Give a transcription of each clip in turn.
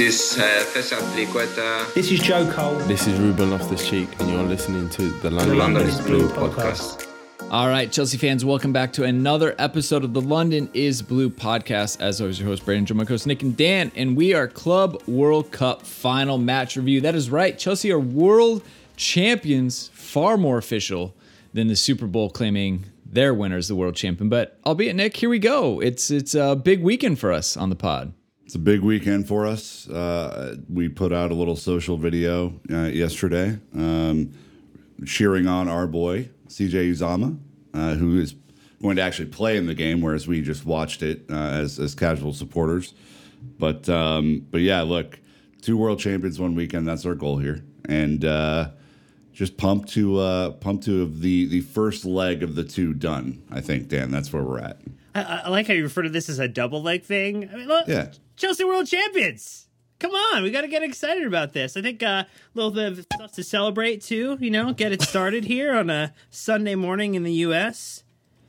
This is uh, Cesar Triqueta. This is Joe Cole. This is Ruben Loftus Cheek, and you're listening to the London, The London is is Blue Blue podcast. All right, Chelsea fans, welcome back to another episode of the London is Blue podcast. As always, your host, Brandon Joe, my host, Nick and Dan, and we are Club World Cup final match review. That is right, Chelsea are world champions, far more official than the Super Bowl claiming their winner is the world champion. But albeit, Nick, here we go. It's it's a big weekend for us on the pod. It's a big weekend for us. Uh, we put out a little social video uh, yesterday, um, cheering on our boy CJ Uzomah, uh, who is going to actually play in the game, whereas we just watched it uh, as as casual supporters. But um, but yeah, look, two world champions one weekend. That's our goal here, and uh, just pumped to uh, pumped to the the first leg of the two done. I think Dan, that's where we're at. I, I like how you refer to this as a double leg thing. I mean, look, Yeah. Chelsea world champions. Come on, we got to get excited about this. I think uh, a little bit of stuff to celebrate too. You know, get it started here on a Sunday morning in the U.S.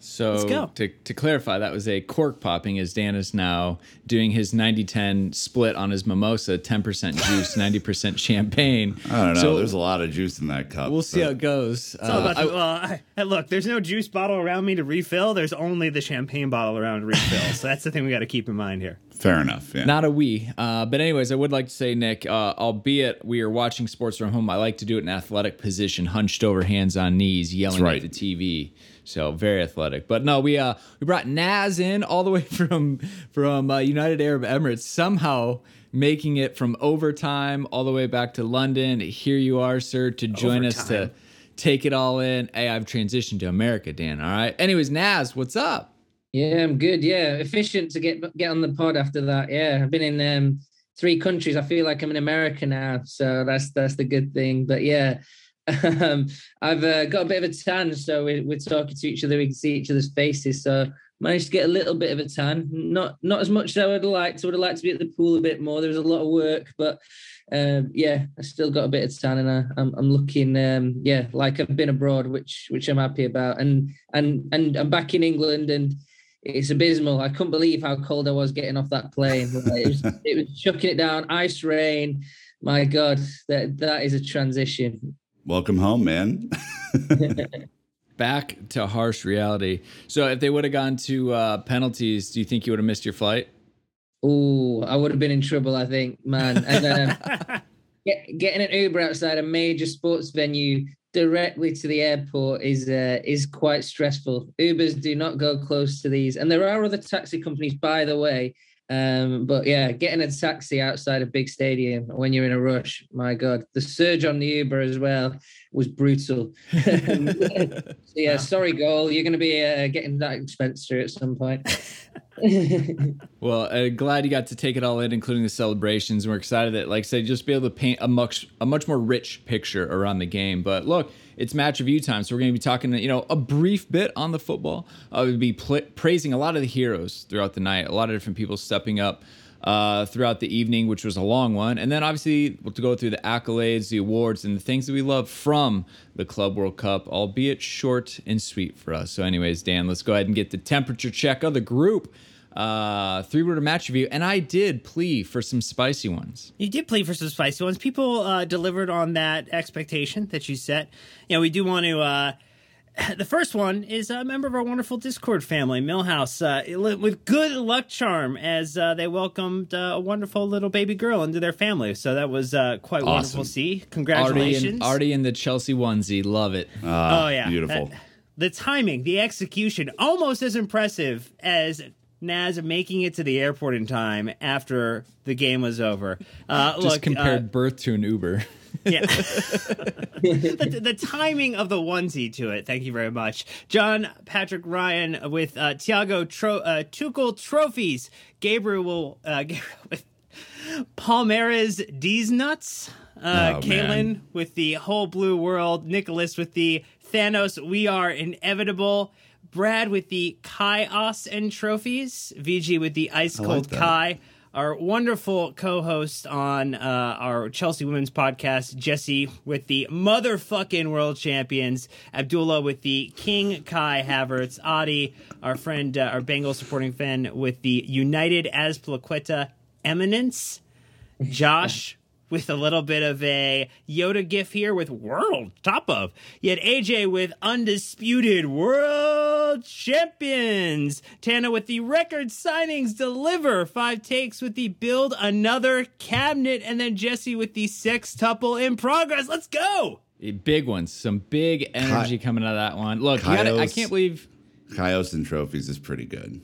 So to to clarify, that was a cork popping as Dan is now doing his 90-10 split on his mimosa, 10% juice, 90% champagne. I don't know. So There's a lot of juice in that cup. we'll see how it goes. It's all Uh, about the, well, I, I- look, there's no juice bottle around me to refill. There's only the champagne bottle around to refill. so that's the thing we got to keep in mind here. Fair enough. Yeah. Not a we. Uh, but anyways, I would like to say, Nick, uh, albeit we are watching sports from home, I like to do it in athletic position, hunched over, hands on knees, yelling right. at the TV. So very athletic. But no, we uh we brought Naz in all the way from from uh, United Arab Emirates, somehow making it from overtime all the way back to London. Here you are, sir, to join us to take it all in. Hey, I've transitioned to America, Dan. All right. Anyways, Naz, what's up? Yeah, I'm good. Yeah, efficient to get get on the pod after that. Yeah, I've been in um, three countries. I feel like I'm in America now, so that's that's the good thing. But yeah, um, I've uh, got a bit of a tan, so we're, we're talking to each other. We can see each other's faces. So managed to get a little bit of a tan. Not not as much as I would have liked. I would have liked to be at the pool a bit more. There was a lot of work, but um, yeah, I still got a bit of tan, and I, I'm I'm looking um, yeah like I've been abroad, which which I'm happy about. And and and I'm back in England and it's abysmal. I couldn't believe how cold I was getting off that plane. It was, it was chucking it down, ice rain. My God, that that is a transition. Welcome home, man. Back to harsh reality. So if they would have gone to uh, penalties, do you think you would have missed your flight? Oh, I would have been in trouble, I think, man. And um, get, getting an Uber outside a major sports venue directly to the airport is uh, is quite stressful. Ubers do not go close to these, and there are other taxi companies, by the way. Um, but yeah, getting a taxi outside a big stadium when you're in a rush, my God, the surge on the Uber as well was brutal. so yeah, sorry, goal. You're going to be uh, getting that expense through at some point. Well, uh, glad you got to take it all in, including the celebrations. We're excited that, like I said, just be able to paint a much a much more rich picture around the game. But look, it's match review time, so we're going to be talking, you know, a brief bit on the football. Uh, we'll be pl- praising a lot of the heroes throughout the night. A lot of different people stepping up uh, throughout the evening, which was a long one, and then obviously we'll go through the accolades, the awards, and the things that we love from the Club World Cup, albeit short and sweet for us. So, anyways, Dan, let's go ahead and get the temperature check of the group. Uh, three word match review, and I did plea for some spicy ones. You did plea for some spicy ones. People uh, delivered on that expectation that you set. You know, we do want to. Uh, the first one is a member of our wonderful Discord family, Millhouse, uh, with good luck charm as uh, they welcomed uh, a wonderful little baby girl into their family. So that was uh, quite wonderful to Awesome. see. Already Congratulations. in, already in the Chelsea onesie, love it. Ah, oh, yeah. Beautiful. That- the timing, the execution, almost as impressive as Naz making it to the airport in time after the game was over. Uh, Just look, compared uh, birth to an Uber. Yeah. the, the timing of the onesie to it. Thank you very much. John Patrick Ryan with uh, Tiago Tro- uh, Tuchel trophies. Gabriel will, uh, Gabriel with Palmeiras D's nuts. Uh, Oh, Kaylin with the whole blue world. Nicholas with the Thanos. We are inevitable. Brad with the Kai Os and trophies. VG with the ice cold that. Kai our wonderful co-host on uh, our Chelsea Women's podcast, Jesse with the motherfucking world champions, Abdullah with the King Kai Havertz, Adi, our friend, uh, our Bengal supporting fan with the United as Plaqueta Eminence, Josh with a little bit of a Yoda gif here with world top of. You had AJ with undisputed world champions. Tana with the record signings deliver. Five takes with the build another cabinet. And then Jesse with the sextuple in progress. Let's go. Big ones. Some big energy coming out of that one. Look, you gotta, I can't believe. Kyos and trophies is pretty good.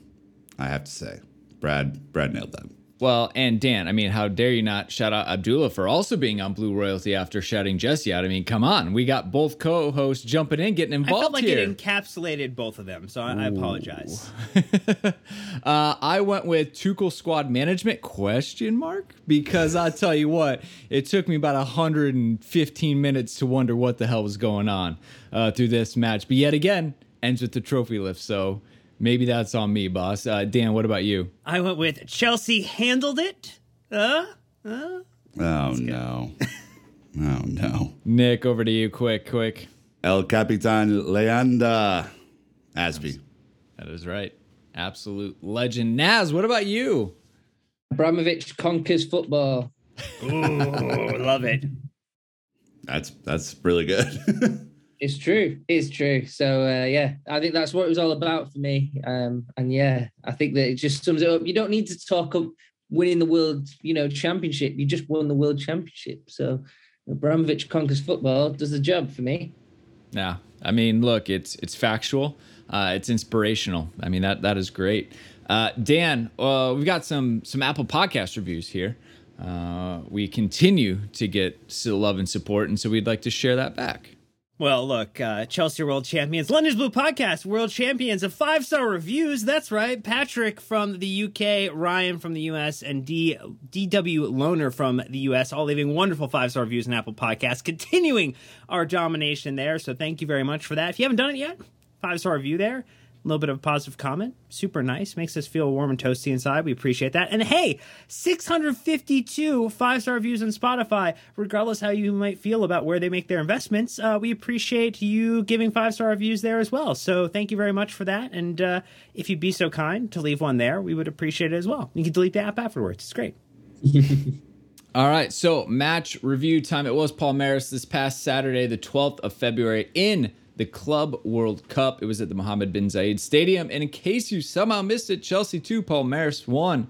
I have to say. Brad Brad nailed that. Well, and Dan, I mean, how dare you not shout out Abdullah for also being on Blue Royalty after shouting Jesse out? I mean, come on. We got both co hosts jumping in, getting involved I felt like here. it encapsulated both of them, so I, I apologize. uh, I went with Tuchel squad management question mark because I tell you what, it took me about 115 minutes to wonder what the hell was going on uh, through this match. But yet again, ends with the trophy lift. So maybe that's on me, boss. Uh, Dan, what about you? I went with Chelsea handled it. Uh, uh. Oh no. oh no. Nick, over to you, quick, quick. El Capitan Leanda Asby. That is right. Absolute legend. Naz, what about you? Abramovich conquers football. Ooh, love it. That's that's really good. It's true. It's true. So uh, yeah, I think that's what it was all about for me. Um, and yeah, I think that it just sums it up. You don't need to talk of winning the world, you know, championship. You just won the world championship. So Abramovich conquers football does the job for me. Yeah, I mean, look, it's it's factual, uh, it's inspirational. I mean, that that is great. Uh, Dan, uh, we've got some some Apple Podcast reviews here. Uh, we continue to get love and support, and so we'd like to share that back. Well, look, uh, Chelsea World Champions, London's Blue Podcast, World Champions of five star reviews. That's right. Patrick from the UK, Ryan from the US, and D, DW Loner from the US, all leaving wonderful five star reviews in Apple Podcasts, continuing our domination there. So thank you very much for that. If you haven't done it yet, five star review there. A little bit of a positive comment. Super nice. Makes us feel warm and toasty inside. We appreciate that. And hey, 652 five star reviews on Spotify, regardless how you might feel about where they make their investments. Uh, we appreciate you giving five star reviews there as well. So thank you very much for that. And uh, if you'd be so kind to leave one there, we would appreciate it as well. You can delete the app afterwards. It's great. All right, so match review time. It was Palmeiras this past Saturday, the 12th of February, in the Club World Cup. It was at the Mohammed bin Zayed Stadium. And in case you somehow missed it, Chelsea 2, Palmeiras 1.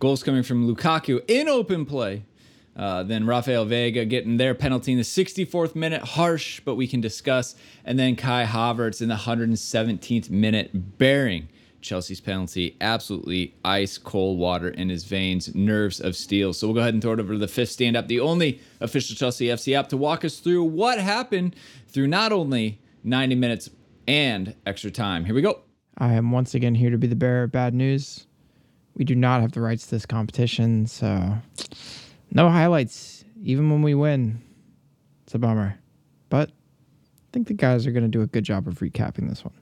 Goals coming from Lukaku in open play. Uh, then Raphael Veiga getting their penalty in the 64th minute, harsh, but we can discuss. And then Kai Havertz in the 117th minute, bearing Chelsea's penalty. Absolutely ice cold water in his veins, nerves of steel. So we'll go ahead and throw it over to the fifth stand up, the only official Chelsea FC app to walk us through what happened through not only 90 minutes and extra time. Here we go. I am once again here to be the bearer of bad news. We do not have the rights to this competition, so no highlights, even when we win. It's a bummer. But I think the guys are going to do a good job of recapping this one.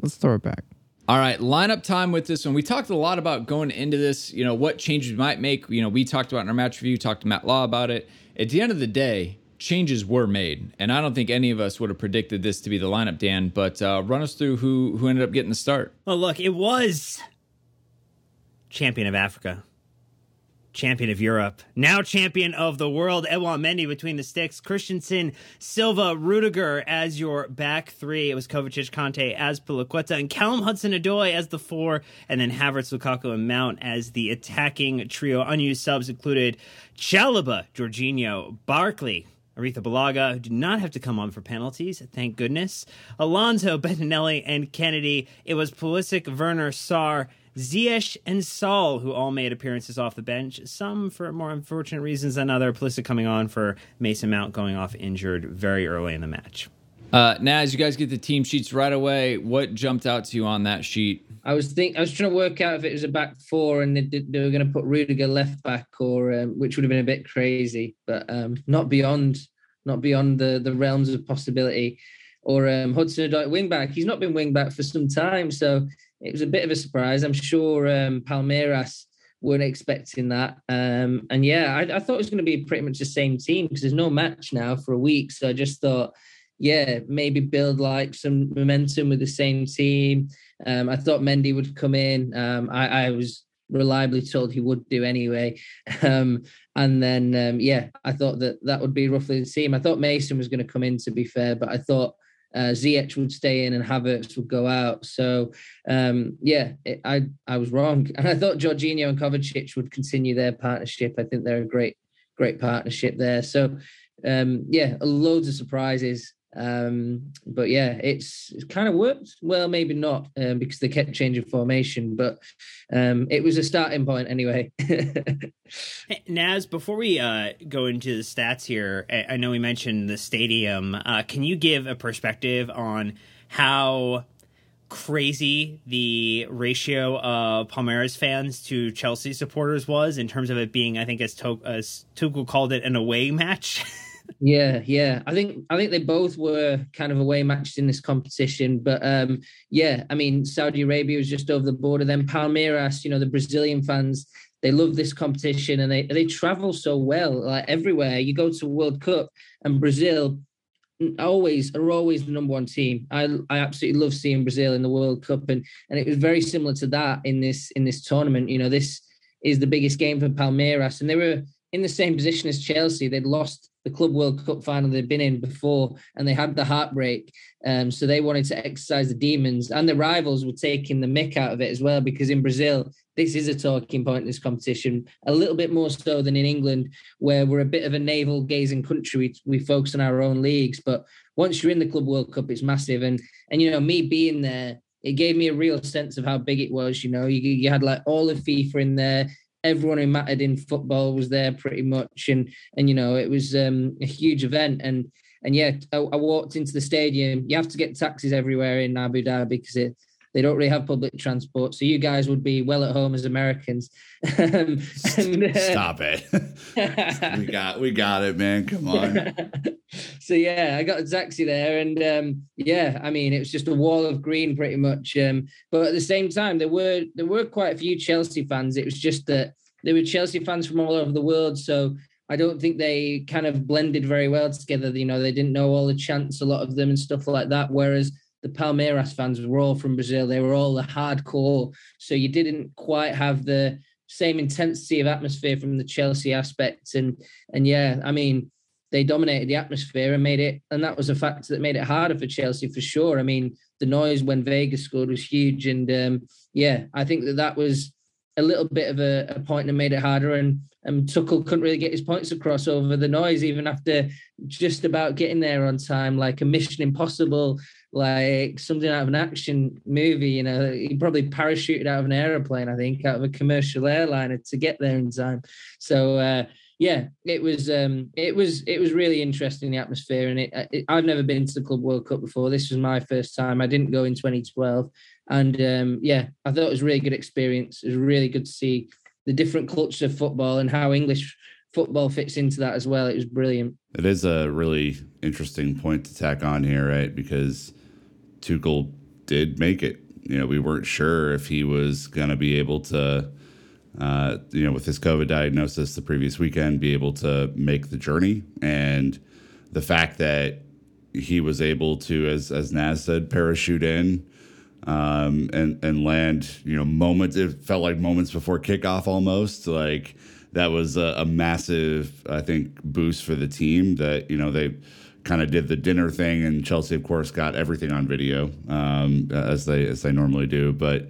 Let's throw it back. All right, lineup time with this one. We talked a lot about going into this, you know, what changes we might make. You know, we talked about in our match review, talked to Matt Law about it. At the end of the day, changes were made, and I don't think any of us would have predicted this to be the lineup, Dan. But uh, run us through who who ended up getting the start. Well, look, it was champion of Africa, champion of Europe, now champion of the world. Edouard Mendy between the sticks, Christensen, Silva, Rudiger as your back three. It was Kovacic, Kante as Piliqueta, and Callum Hudson-Odoi as the four, and then Havertz, Lukaku, and Mount as the attacking trio. Unused subs included Chalobah, Jorginho, Barkley, Arrizabalaga, who did not have to come on for penalties, thank goodness. Alonso, Bettinelli, and Kennedy. It was Pulisic, Werner, Sarr, Ziyech, and Saul, who all made appearances off the bench. Some for more unfortunate reasons than other. Pulisic coming on for Mason Mount going off injured very early in the match. Uh, Naz, you guys get the team sheets right away. What jumped out to you on that sheet? I was think I was trying to work out if it was a back four and they, did, they were going to put Rudiger left back or um, which would have been a bit crazy, but um, not beyond not beyond the the realms of possibility. Or um, Hudson Odoi wing back. He's not been wing back for some time, so it was a bit of a surprise. I'm sure um, Palmeiras weren't expecting that. Um, and yeah, I, I thought it was going to be pretty much the same team because there's no match now for a week. So I just thought, yeah, maybe build like some momentum with the same team. Um, I thought Mendy would come in. Um, I, I was reliably told he would do anyway. Um, And then, um, yeah, I thought that that would be roughly the same. I thought Mason was going to come in, to be fair, but I thought uh, Ziyech would stay in and Havertz would go out. So, um, yeah, it, I I was wrong, and I thought Jorginho and Kovacic would continue their partnership. I think they're a great great partnership there. So, um, yeah, loads of surprises. Um, but yeah, it's, kind of worked. Well, maybe not um, because they kept changing formation, but um, it was a starting point anyway. Naz, before we uh, go into the stats here, I, I know we mentioned the stadium. Uh, can you give a perspective on how crazy the ratio of Palmeiras fans to Chelsea supporters was in terms of it being, I think, as, to- as Tuchel called it, an away match? yeah, yeah. I think I think they both were kind of away matched in this competition, but um, yeah, I mean, Saudi Arabia was just over the border. Then Palmeiras, you know, the Brazilian fans, they love this competition and they they travel so well, like everywhere. You go to World Cup and Brazil always are always the number one team. I I absolutely love seeing Brazil in the World Cup and and it was very similar to that in this in this tournament. You know, this is the biggest game for Palmeiras and they were in the same position as Chelsea. They'd lost the Club World Cup final they'd been in before, and they had the heartbreak. Um, so they wanted to exercise the demons, and the rivals were taking the mick out of it as well. Because in Brazil, this is a talking point in this competition, a little bit more so than in England, where we're a bit of a navel gazing country. We, we focus on our own leagues, but once you're in the Club World Cup, it's massive. And and you know, me being there, it gave me a real sense of how big it was. You know, you, you had like all of FIFA in there everyone who mattered in football was there pretty much, and and you know it was um, a huge event. And and yeah, I, I, walked into the stadium. You have to get taxis everywhere in Abu Dhabi because it they don't really have public transport. So you guys would be well at home as Americans. um, and, uh, Stop it. we got we got it, man. Come on. so yeah, I got a taxi there, and um, yeah, I mean it was just a wall of green pretty much. Um, but at the same time, there were there were quite a few Chelsea fans. It was just that there were Chelsea fans from all over the world, so I don't think they kind of blended very well together. You know, they didn't know all the chants, a lot of them, and stuff like that. Whereas the Palmeiras fans were all from Brazil. They were all the hardcore. So you didn't quite have the same intensity of atmosphere from the Chelsea aspect. And and yeah, I mean, they dominated the atmosphere and made it, and that was a factor that made it harder for Chelsea for sure. I mean, the noise when Veiga scored was huge, and um, yeah, I think that that was a little bit of a, a point that made it harder. And and Tuchel couldn't really get his points across over the noise, even after just about getting there on time, like a Mission Impossible like something out of an action movie. You know, he probably parachuted out of an airplane, I think, out of a commercial airliner to get there in time. So uh, yeah, it was um, it was it was really interesting the atmosphere, and it, it, I've never been to the Club World Cup before. This was my first time. I didn't go in 2012, and um, yeah, I thought it was a really good experience. It was really good to see the different culture of football and how English football fits into that as well. It was brilliant. It is a really interesting point to tack on here, right? Because Tuchel did make it. You know, we weren't sure if he was going to be able to, uh, you know, with his COVID diagnosis the previous weekend, be able to make the journey. And the fact that he was able to, as as Naz said, parachute in um, and and land. You know, moments. It felt like moments before kickoff, almost like that was a, a massive, I think, boost for the team. That you know they kind of did the dinner thing, and Chelsea, of course, got everything on video um, as they as they normally do. But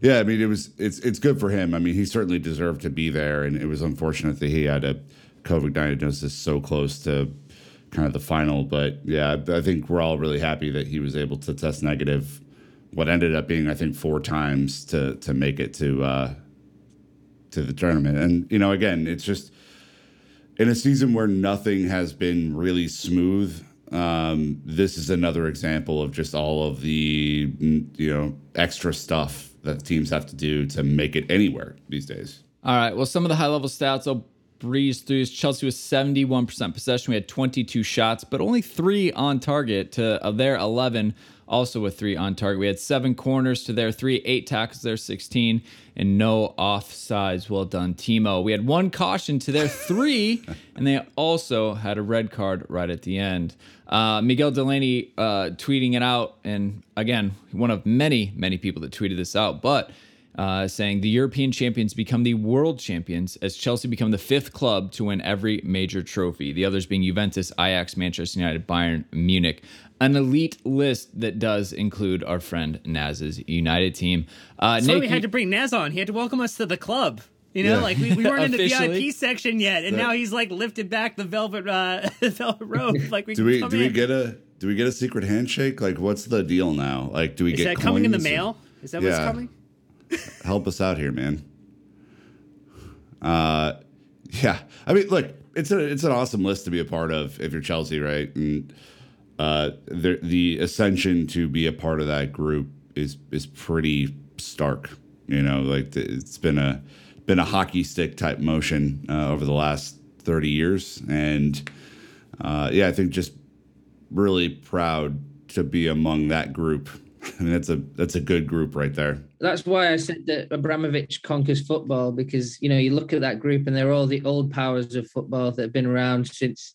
yeah, I mean, it was it's it's good for him. I mean, he certainly deserved to be there, and it was unfortunate that he had a COVID diagnosis so close to kind of the final. But yeah, I think we're all really happy that he was able to test negative. What ended up being, I think, four times to to make it to uh, to the tournament. And you know, again, it's just in a season where nothing has been really smooth, um, this is another example of just all of the you know extra stuff that teams have to do to make it anywhere these days. All right. Well, some of the high level stats I'll breeze through. Chelsea was 71% possession. We had 22 shots, but only three on target to uh, their 11 also with three on target. We had seven corners to their three, eight tackles to their 16, and no offsides. Well done, Timo. We had one caution to their three, and they also had a red card right at the end. Uh, Miguel Delaney uh, tweeting it out, and again, one of many, many people that tweeted this out, but uh, saying the European champions become the world champions as Chelsea become the fifth club to win every major trophy. The others being Juventus, Ajax, Manchester United, Bayern, Munich. An elite list that does include our friend Naz's United team. Uh, That's why Nick, we had to bring Naz on. He had to welcome us to the club. You know, Yeah. like we, we weren't in the VIP section yet, and now he's like lifted back the velvet uh, velvet robe. Like we Do we come do we get a do we get a secret handshake? Like, what's the deal now? Like, do we Is get that coming in the coins or- mail? Is that what's coming? help us out here, man. Uh, yeah. I mean, look, it's a it's an awesome list to be a part of if you're Chelsea, right? And uh, the the ascension to be a part of that group is is pretty stark. You know, like the, it's been a been a hockey stick type motion uh, over the last thirty years, and uh, yeah, I think just really proud to be among that group. I mean, that's a that's a good group right there. That's why I said that Abramovich conquers football because you know you look at that group and they're all the old powers of football that have been around since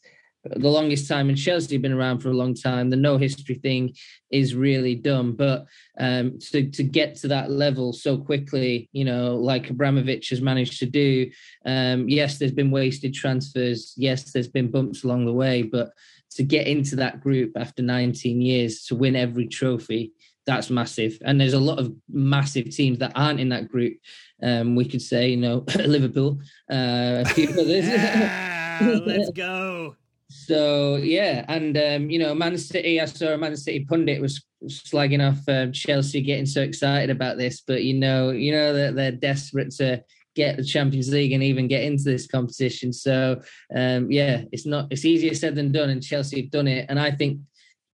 the longest time, and Chelsea have been around for a long time. The no history thing is really dumb, but um, to to get to that level so quickly, you know, like Abramovich has managed to do. Um, yes, there's been wasted transfers. Yes, there's been bumps along the way, but to get into that group after 19 years to win every trophy that's massive. And there's a lot of massive teams that aren't in that group. Um, we could say, you know, Liverpool, uh, a few others. Ah, let's go. So yeah, and um, you know, Man City. I saw a Man City pundit was slagging off um, Chelsea, getting so excited about this, but you know, you know that they're desperate to get the Champions League and even get into this competition. So um, yeah, it's not it's easier said than done, and Chelsea have done it. And I think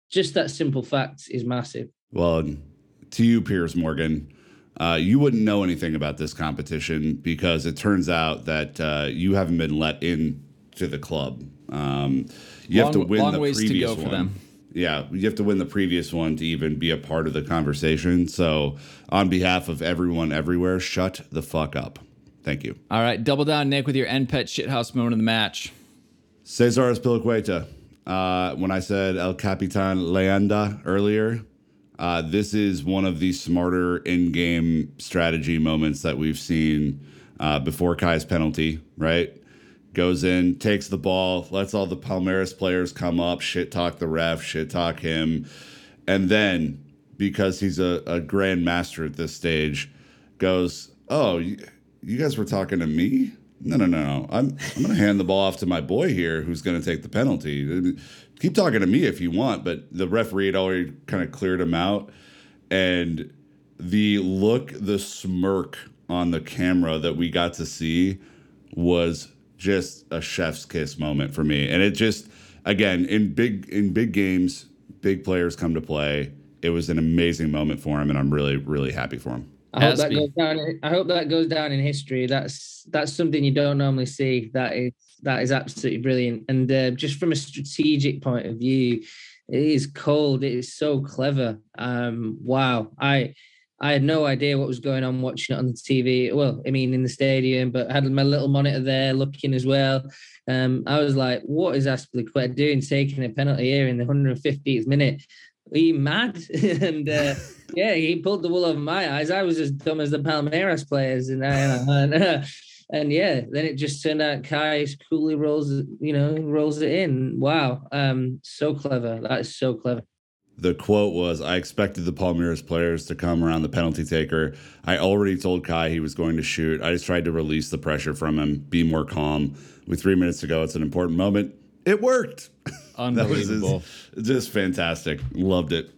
just that simple fact is massive. Well, to you, Piers Morgan, uh, you wouldn't know anything about this competition because it turns out that uh, you haven't been let in to the club. Um, you have to win long the previous one. Yeah, you have to win the previous one to even be a part of the conversation. So, on behalf of everyone everywhere, shut the fuck up. Thank you. All right, double down, Nick, with your end pet shithouse moment of the match. Cesar Azpilicueta. Uh, when I said El Capitan Leanda earlier, uh, this is one of the smarter in-game strategy moments that we've seen uh, before Kai's penalty. Right, goes in, takes the ball, lets all the Palmeiras players come up, shit talk the ref, shit talk him, and then because he's a, a grand master at this stage, goes, "Oh, you, you guys were talking to me." No, no, no, no. I'm I'm gonna hand the ball off to my boy here, who's gonna take the penalty. Keep talking to me if you want, but the referee had already kind of cleared him out, and the look, the smirk on the camera that we got to see was just a chef's kiss moment for me. And it just again in big in big games, big players come to play. It was an amazing moment for him, and I'm really really happy for him. I hope that goes down. I hope that goes down in history. That's that's something you don't normally see. That is that is absolutely brilliant. And uh, just from a strategic point of view, it is cold. It is so clever. Um, wow, I I had no idea what was going on watching it on the TV. Well, I mean in the stadium, but I had my little monitor there looking as well. Um, I was like, what is Azpilicueta doing taking a penalty here in the 150th minute? Are you mad? and uh, yeah, he pulled the wool over my eyes. I was as dumb as the Palmeiras players, and and, uh, and yeah, then it just turned out Kai coolly rolls, you know, rolls it in. Wow, um, so clever. That is so clever. The quote was, I expected the Palmeiras players to come around the penalty taker. I already told Kai he was going to shoot. I just tried to release the pressure from him, be more calm. With three minutes to go, it's an important moment. It worked. that was his- Unbelievable. just fantastic. Loved it.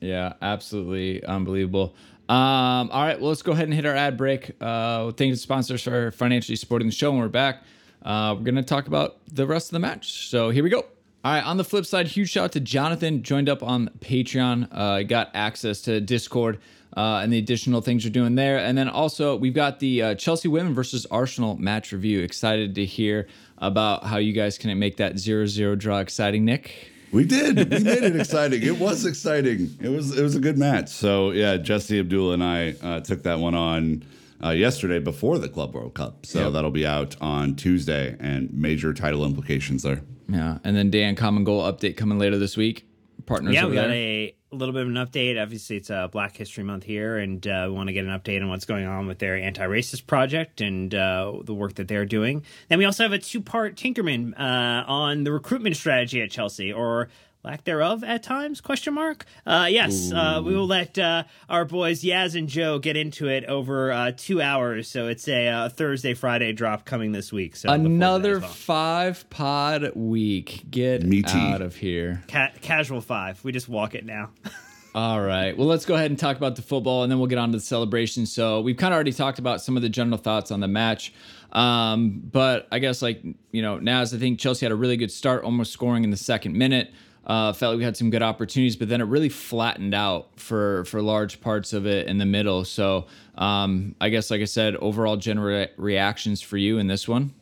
Yeah, absolutely unbelievable. Um, all right, well, let's go ahead and hit our ad break. Uh, thank you to sponsors for financially supporting the show. When we're back, uh, we're going to talk about the rest of the match. So here we go. All right, on the flip side, huge shout out to Jonathan, joined up on Patreon, uh, got access to Discord uh, and the additional things you're doing there. And then also, we've got the uh, Chelsea women versus Arsenal match review. Excited to hear about how you guys can make that 0 0 draw exciting, Nick. We did. We made it exciting. It was exciting. It was it was a good match. So yeah, Jesse Abdullah and I uh, took that one on uh, yesterday before the Club World Cup. So Yep. that'll be out on Tuesday and major title implications there. Yeah, and then Dan Common Goal update coming later this week. partners. Yeah, we got there. a, a little bit of an update. Obviously, it's uh, Black History Month here, and uh, we want to get an update on what's going on with their anti-racist project and uh, the work that they're doing. Then we also have a two-part Tinkerman uh, on the recruitment strategy at Chelsea, or lack thereof at times question mark uh yes uh we will let uh our boys yaz and joe get into it over uh two hours so it's a uh, thursday friday drop coming this week so look forward to that Another well. five pod week. Get Meaty. out of here. Ca- casual five we just walk it now All right. Well, let's go ahead and talk about the football, and then we'll get on to the celebration. So we've kind of already talked about some of the general thoughts on the match, um, but I guess like you know, Naz, I think Chelsea had a really good start, almost scoring in the second minute. Uh, felt like we had some good opportunities, but then it really flattened out for for large parts of it in the middle. So um, I guess, like I said, overall general reactions for you in this one.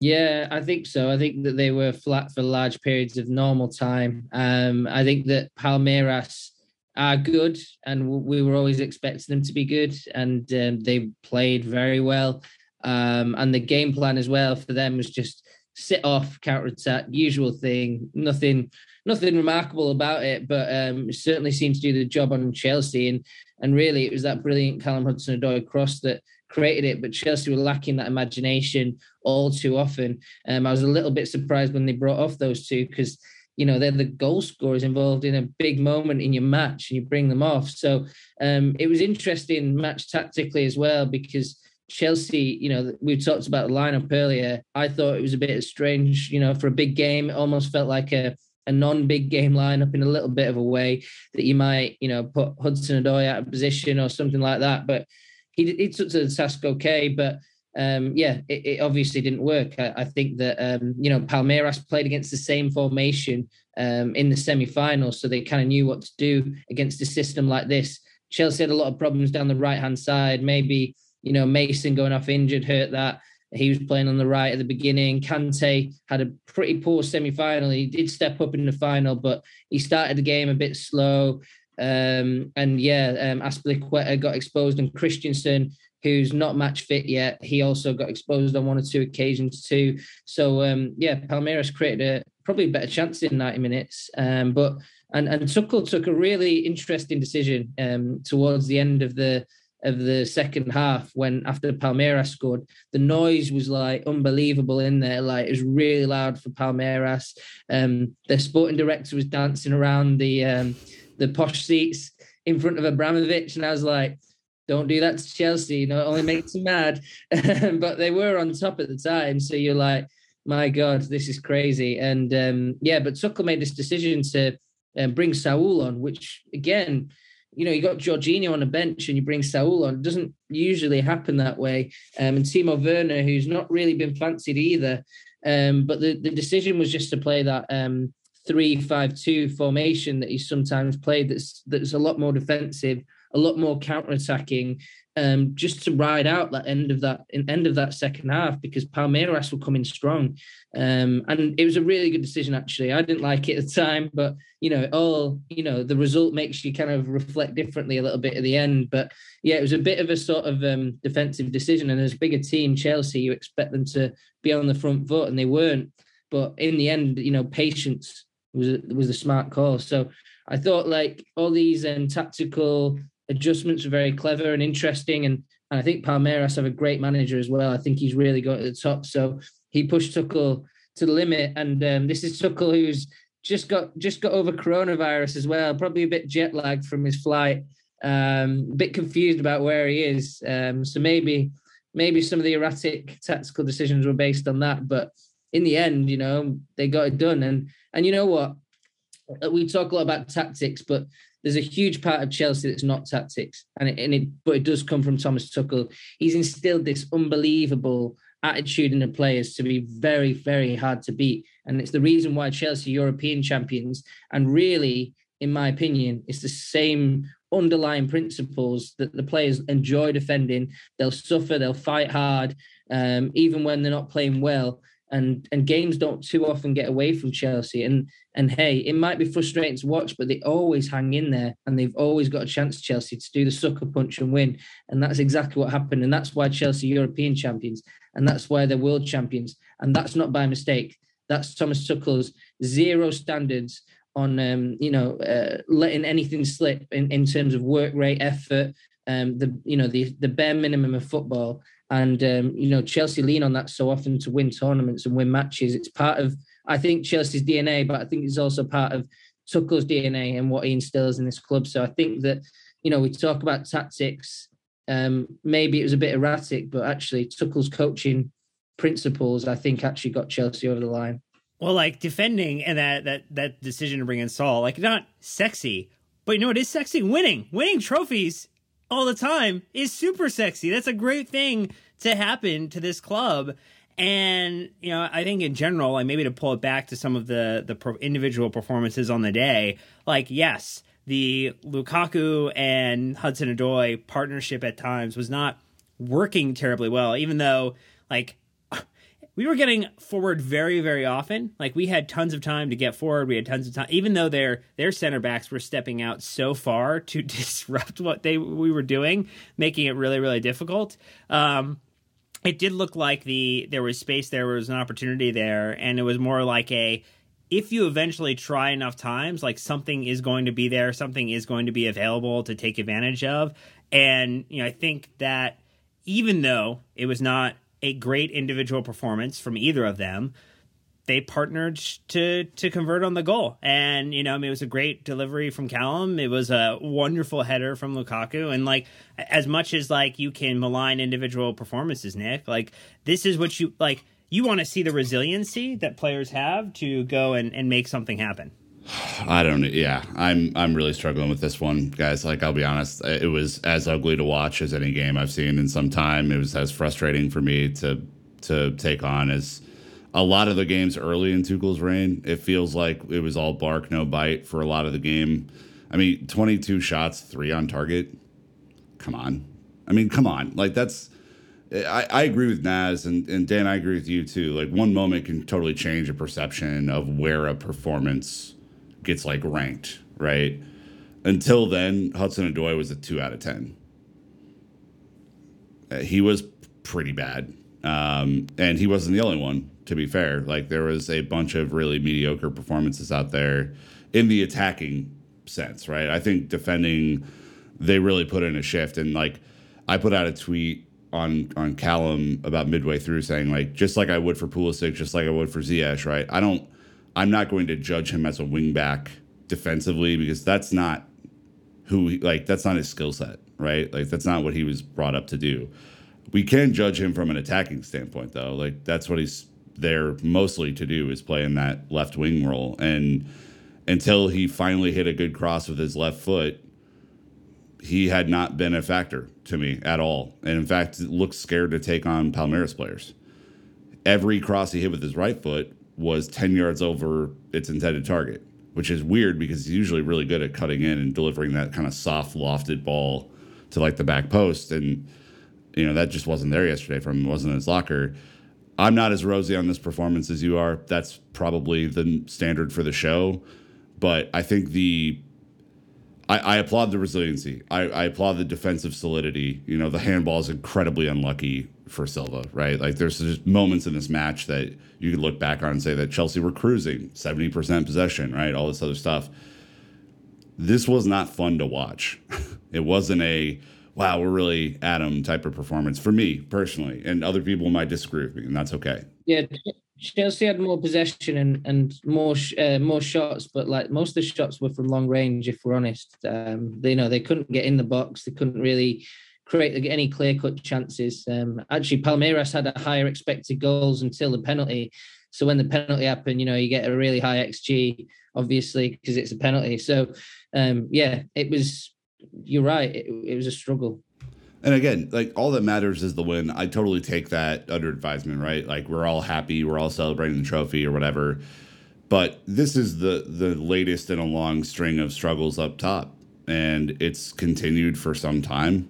Yeah, I think so. I think that they were flat for large periods of normal time. Um, I think that Palmeiras are good, and we were always expecting them to be good, and um, they played very well. Um, and the game plan as well for them was just sit off, counter attack, usual thing. Nothing, nothing remarkable about it, but um, certainly seemed to do the job on Chelsea. And and really, it was that brilliant Callum Hudson-Odoi cross that created it, but Chelsea were lacking that imagination all too often. Um, I was a little bit surprised when they brought off those two because you know they're the goal scorers involved in a big moment in your match, and you bring them off. So um, it was interesting match tactically as well because Chelsea, you know, we talked about the lineup earlier. I thought it was a bit strange, you know, for a big game. It almost felt like a a non-big game lineup in a little bit of a way that you might, you know, put Hudson Odoi out of position or something like that. But he, he took to the task okay. But um, yeah, it, it, obviously didn't work. I, I think that um, you know Palmeiras played against the same formation um, in the semi-finals, so they kind of knew what to do against a system like this. Chelsea had a lot of problems down the right-hand side. Maybe you know Mason going off injured hurt that. He was playing on the right at the beginning. Kante had a pretty poor semi-final. He did step up in the final, but he started the game a bit slow. Um, and yeah, um, Azpilicueta got exposed, and Christensen, who's not match fit yet, he also got exposed on one or two occasions too. So um, yeah, Palmeiras created a probably a better chance in 90 minutes. Um, but and and Tuchel took a really interesting decision um, towards the end of the of the second half when after Palmeiras scored, the noise was like unbelievable in there. Like it was really loud for Palmeiras. Um, the sporting director was dancing around the um, the posh seats in front of Abramovich, and I was like, "Don't do that to Chelsea. You know, it only makes them mad." but they were on top at the time, so you're like, "My God, this is crazy." And um, yeah, but Tuchel made this decision to um, bring Saul on, which again you know, you got Jorginho on the bench and you bring Saul on. It doesn't usually happen that way. Um, and Timo Werner, who's not really been fancied either. Um, but the, the decision was just to play that um, three-five-two formation that he's sometimes played. That's that's a lot more defensive, a lot more counter-attacking, um, just to ride out that end of that end of that second half because Palmeiras will come in strong. Um, and it was a really good decision actually. I didn't like it at the time, but you know, all you know, the result makes you kind of reflect differently a little bit at the end. But yeah, it was a bit of a sort of um, defensive decision. And as a bigger team, Chelsea, you expect them to be on the front foot, and they weren't. But in the end, you know, patience was a, was a smart call. So I thought like all these um, tactical adjustments were very clever and interesting. And, and I think Palmeiras have a great manager as well. I think he's really got to the top. So he pushed Tuchel to the limit. And um, this is Tuchel who's just got just got over coronavirus as well. Probably a bit jet lagged from his flight. Um, a bit confused about where he is. Um, so maybe maybe some of the erratic tactical decisions were based on that. But in the end, you know, they got it done. And and you know what? We talk a lot about tactics, but there's a huge part of Chelsea that's not tactics, and it, and it but it does come from Thomas Tuchel. He's instilled this unbelievable attitude in the players to be very, very hard to beat, and it's the reason why Chelsea European champions. And really, in my opinion, it's the same underlying principles that the players enjoy defending. They'll suffer, they'll fight hard, um, even when they're not playing well and and games don't too often get away from Chelsea. And and hey, it might be frustrating to watch, but they always hang in there, and they've always got a chance, Chelsea, to do the sucker punch and win. And that's exactly what happened. And that's why Chelsea European champions, and that's why they're world champions. And that's not by mistake. That's Thomas Tuchel's zero standards on um, you know uh, letting anything slip in, in terms of work rate, effort, um, the you know the the bare minimum of football. And um, you know Chelsea lean on that so often to win tournaments and win matches. It's part of I think Chelsea's DNA, but I think it's also part of Tuchel's DNA and what he instills in this club. So I think that you know we talk about tactics. Um, maybe it was a bit erratic, but actually Tuchel's coaching principles, I think, actually got Chelsea over the line. Well, like defending and that that that decision to bring in Saul, like not sexy, but you know it is sexy. Winning, winning trophies all the time is super sexy. That's a great thing to happen to this club. And you know, I think in general, like maybe to pull it back to some of the the pro- individual performances on the day, like yes, the Lukaku and Hudson Odoi partnership at times was not working terribly well, even though like we were getting forward very, very often. Like we had tons of time to get forward. We had tons of time, even though their their center backs were stepping out so far to disrupt what they we were doing, making it really, really difficult. Um, it did look like the there was space, there was an opportunity there, and it was more like a if you eventually try enough times, like something is going to be there, something is going to be available to take advantage of. And you know, I think that even though it was not a great individual performance from either of them. They partnered to to convert on the goal, and you know, I mean, it was a great delivery from Callum. It was a wonderful header from Lukaku, and like as much as like you can malign individual performances, Nick, like this is what you like. You want to see the resiliency that players have to go and, and make something happen. I don't. Know. Yeah, I'm. I'm really struggling with this one, guys. Like, I'll be honest. It was as ugly to watch as any game I've seen in some time. It was as frustrating for me to to take on as a lot of the games early in Tuchel's reign. It feels like it was all bark, no bite for a lot of the game. I mean, 22 shots, three on target. Come on. I mean, come on. Like that's. I, I agree with Naz and, and Dan. I agree with you too. Like one moment can totally change a perception of where a performance gets like ranked, right? Until then, Hudson Odoi was a two out of ten. Uh, he was pretty bad, um, and he wasn't the only one. To be fair, like there was a bunch of really mediocre performances out there in the attacking sense, right? I think defending, they really put in a shift, and like I put out a tweet on on Callum about midway through saying like just like I would for Pulisic, just like I would for Ziyech, right? I don't I'm not going to judge him as a wingback defensively because that's not who he, like that's not his skill set, right? Like that's not what he was brought up to do. We can judge him from an attacking standpoint though. Like that's what he's there mostly to do is play in that left wing role and until he finally hit a good cross with his left foot, he had not been a factor to me at all. And in fact, looked scared to take on Palmeiras players. Every cross he hit with his right foot was 10 yards over its intended target, which is weird because he's usually really good at cutting in and delivering that kind of soft, lofted ball to like the back post. And, you know, that just wasn't there yesterday from wasn't in his locker. I'm not as rosy on this performance as you are. That's probably the standard for the show. But I think the I, I applaud the resiliency. I, I, applaud the defensive solidity. You know, the handball is incredibly unlucky for Silva, right? Like there's just moments in this match that you could look back on and say that Chelsea were cruising, 70% possession, right? All this other stuff. This was not fun to watch. it wasn't a wow, we're really Adam type of performance for me personally. And other people might disagree with me, and that's okay. Yeah, Chelsea had more possession and and more uh, more shots, but like most of the shots were from long range. If we're honest, um, they you know they couldn't get in the box. They couldn't really create any clear cut chances. Um, actually, Palmeiras had a higher expected goals until the penalty. So when the penalty happened, you know you get a really high xG, obviously because it's a penalty. So um, yeah, it was. You're right. It, it was a struggle. And again, like all that matters is the win. I totally take that under advisement, right? Like we're all happy, we're all celebrating the trophy or whatever. But this is the the latest in a long string of struggles up top, and it's continued for some time.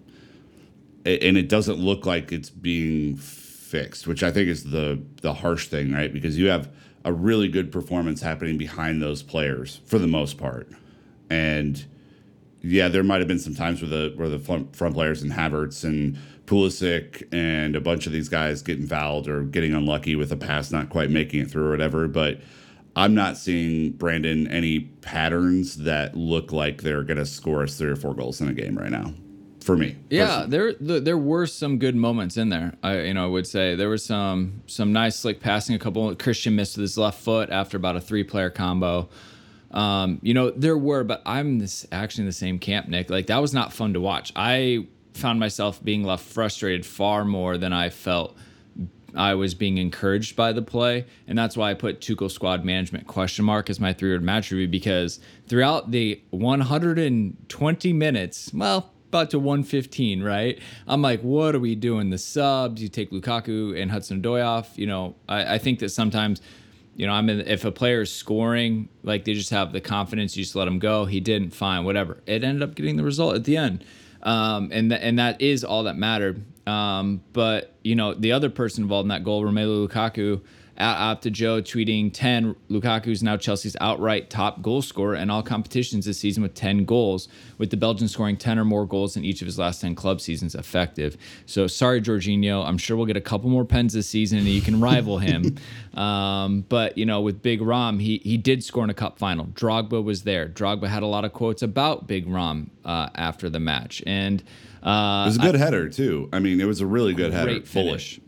And it doesn't look like it's being fixed, which I think is the the harsh thing, right? Because you have a really good performance happening behind those players for the most part, and yeah, there might have been some times where the where the front, front players and Havertz and Pulisic and a bunch of these guys getting fouled or getting unlucky with a pass not quite making it through or whatever. But I'm not seeing Brandon any patterns that look like they're going to score us three or four goals in a game right now. For me, Yeah, personally. there there were some good moments in there. I you know I would say there was some some nice slick passing. A couple Christian missed with his left foot after about a three player combo. Um, you know there were, but I'm this actually in the same camp, Nick. Like that was not fun to watch. I found myself being left frustrated far more than I felt I was being encouraged by the play, and that's why I put Tuchel squad management question mark as my three-word match review because throughout the 120 minutes, well, about to 115, right? I'm like, what are we doing? The subs, you take Lukaku and Hudson Odoi off. You know, I, I think that sometimes, you know, I mean, if a player is scoring, like they just have the confidence, you just let him go. He didn't, fine, whatever. It ended up getting the result at the end, um, and th- and that is all that mattered. Um, but you know, the other person involved in that goal, Romelu Lukaku, OptaJoe tweeting 10. Lukaku is now Chelsea's outright top goal scorer in all competitions this season with 10 goals, with the Belgian scoring 10 or more goals in each of his last 10 club seasons effective. So sorry, Jorginho. I'm sure we'll get a couple more pens this season and you can rival him. um, but, you know, with Big Rom, he, he did score in a cup final. Drogba was there. Drogba had a lot of quotes about Big Rom uh, after the match. And uh, it was a good header too. I mean, it was a really good header. Finish. Bullish.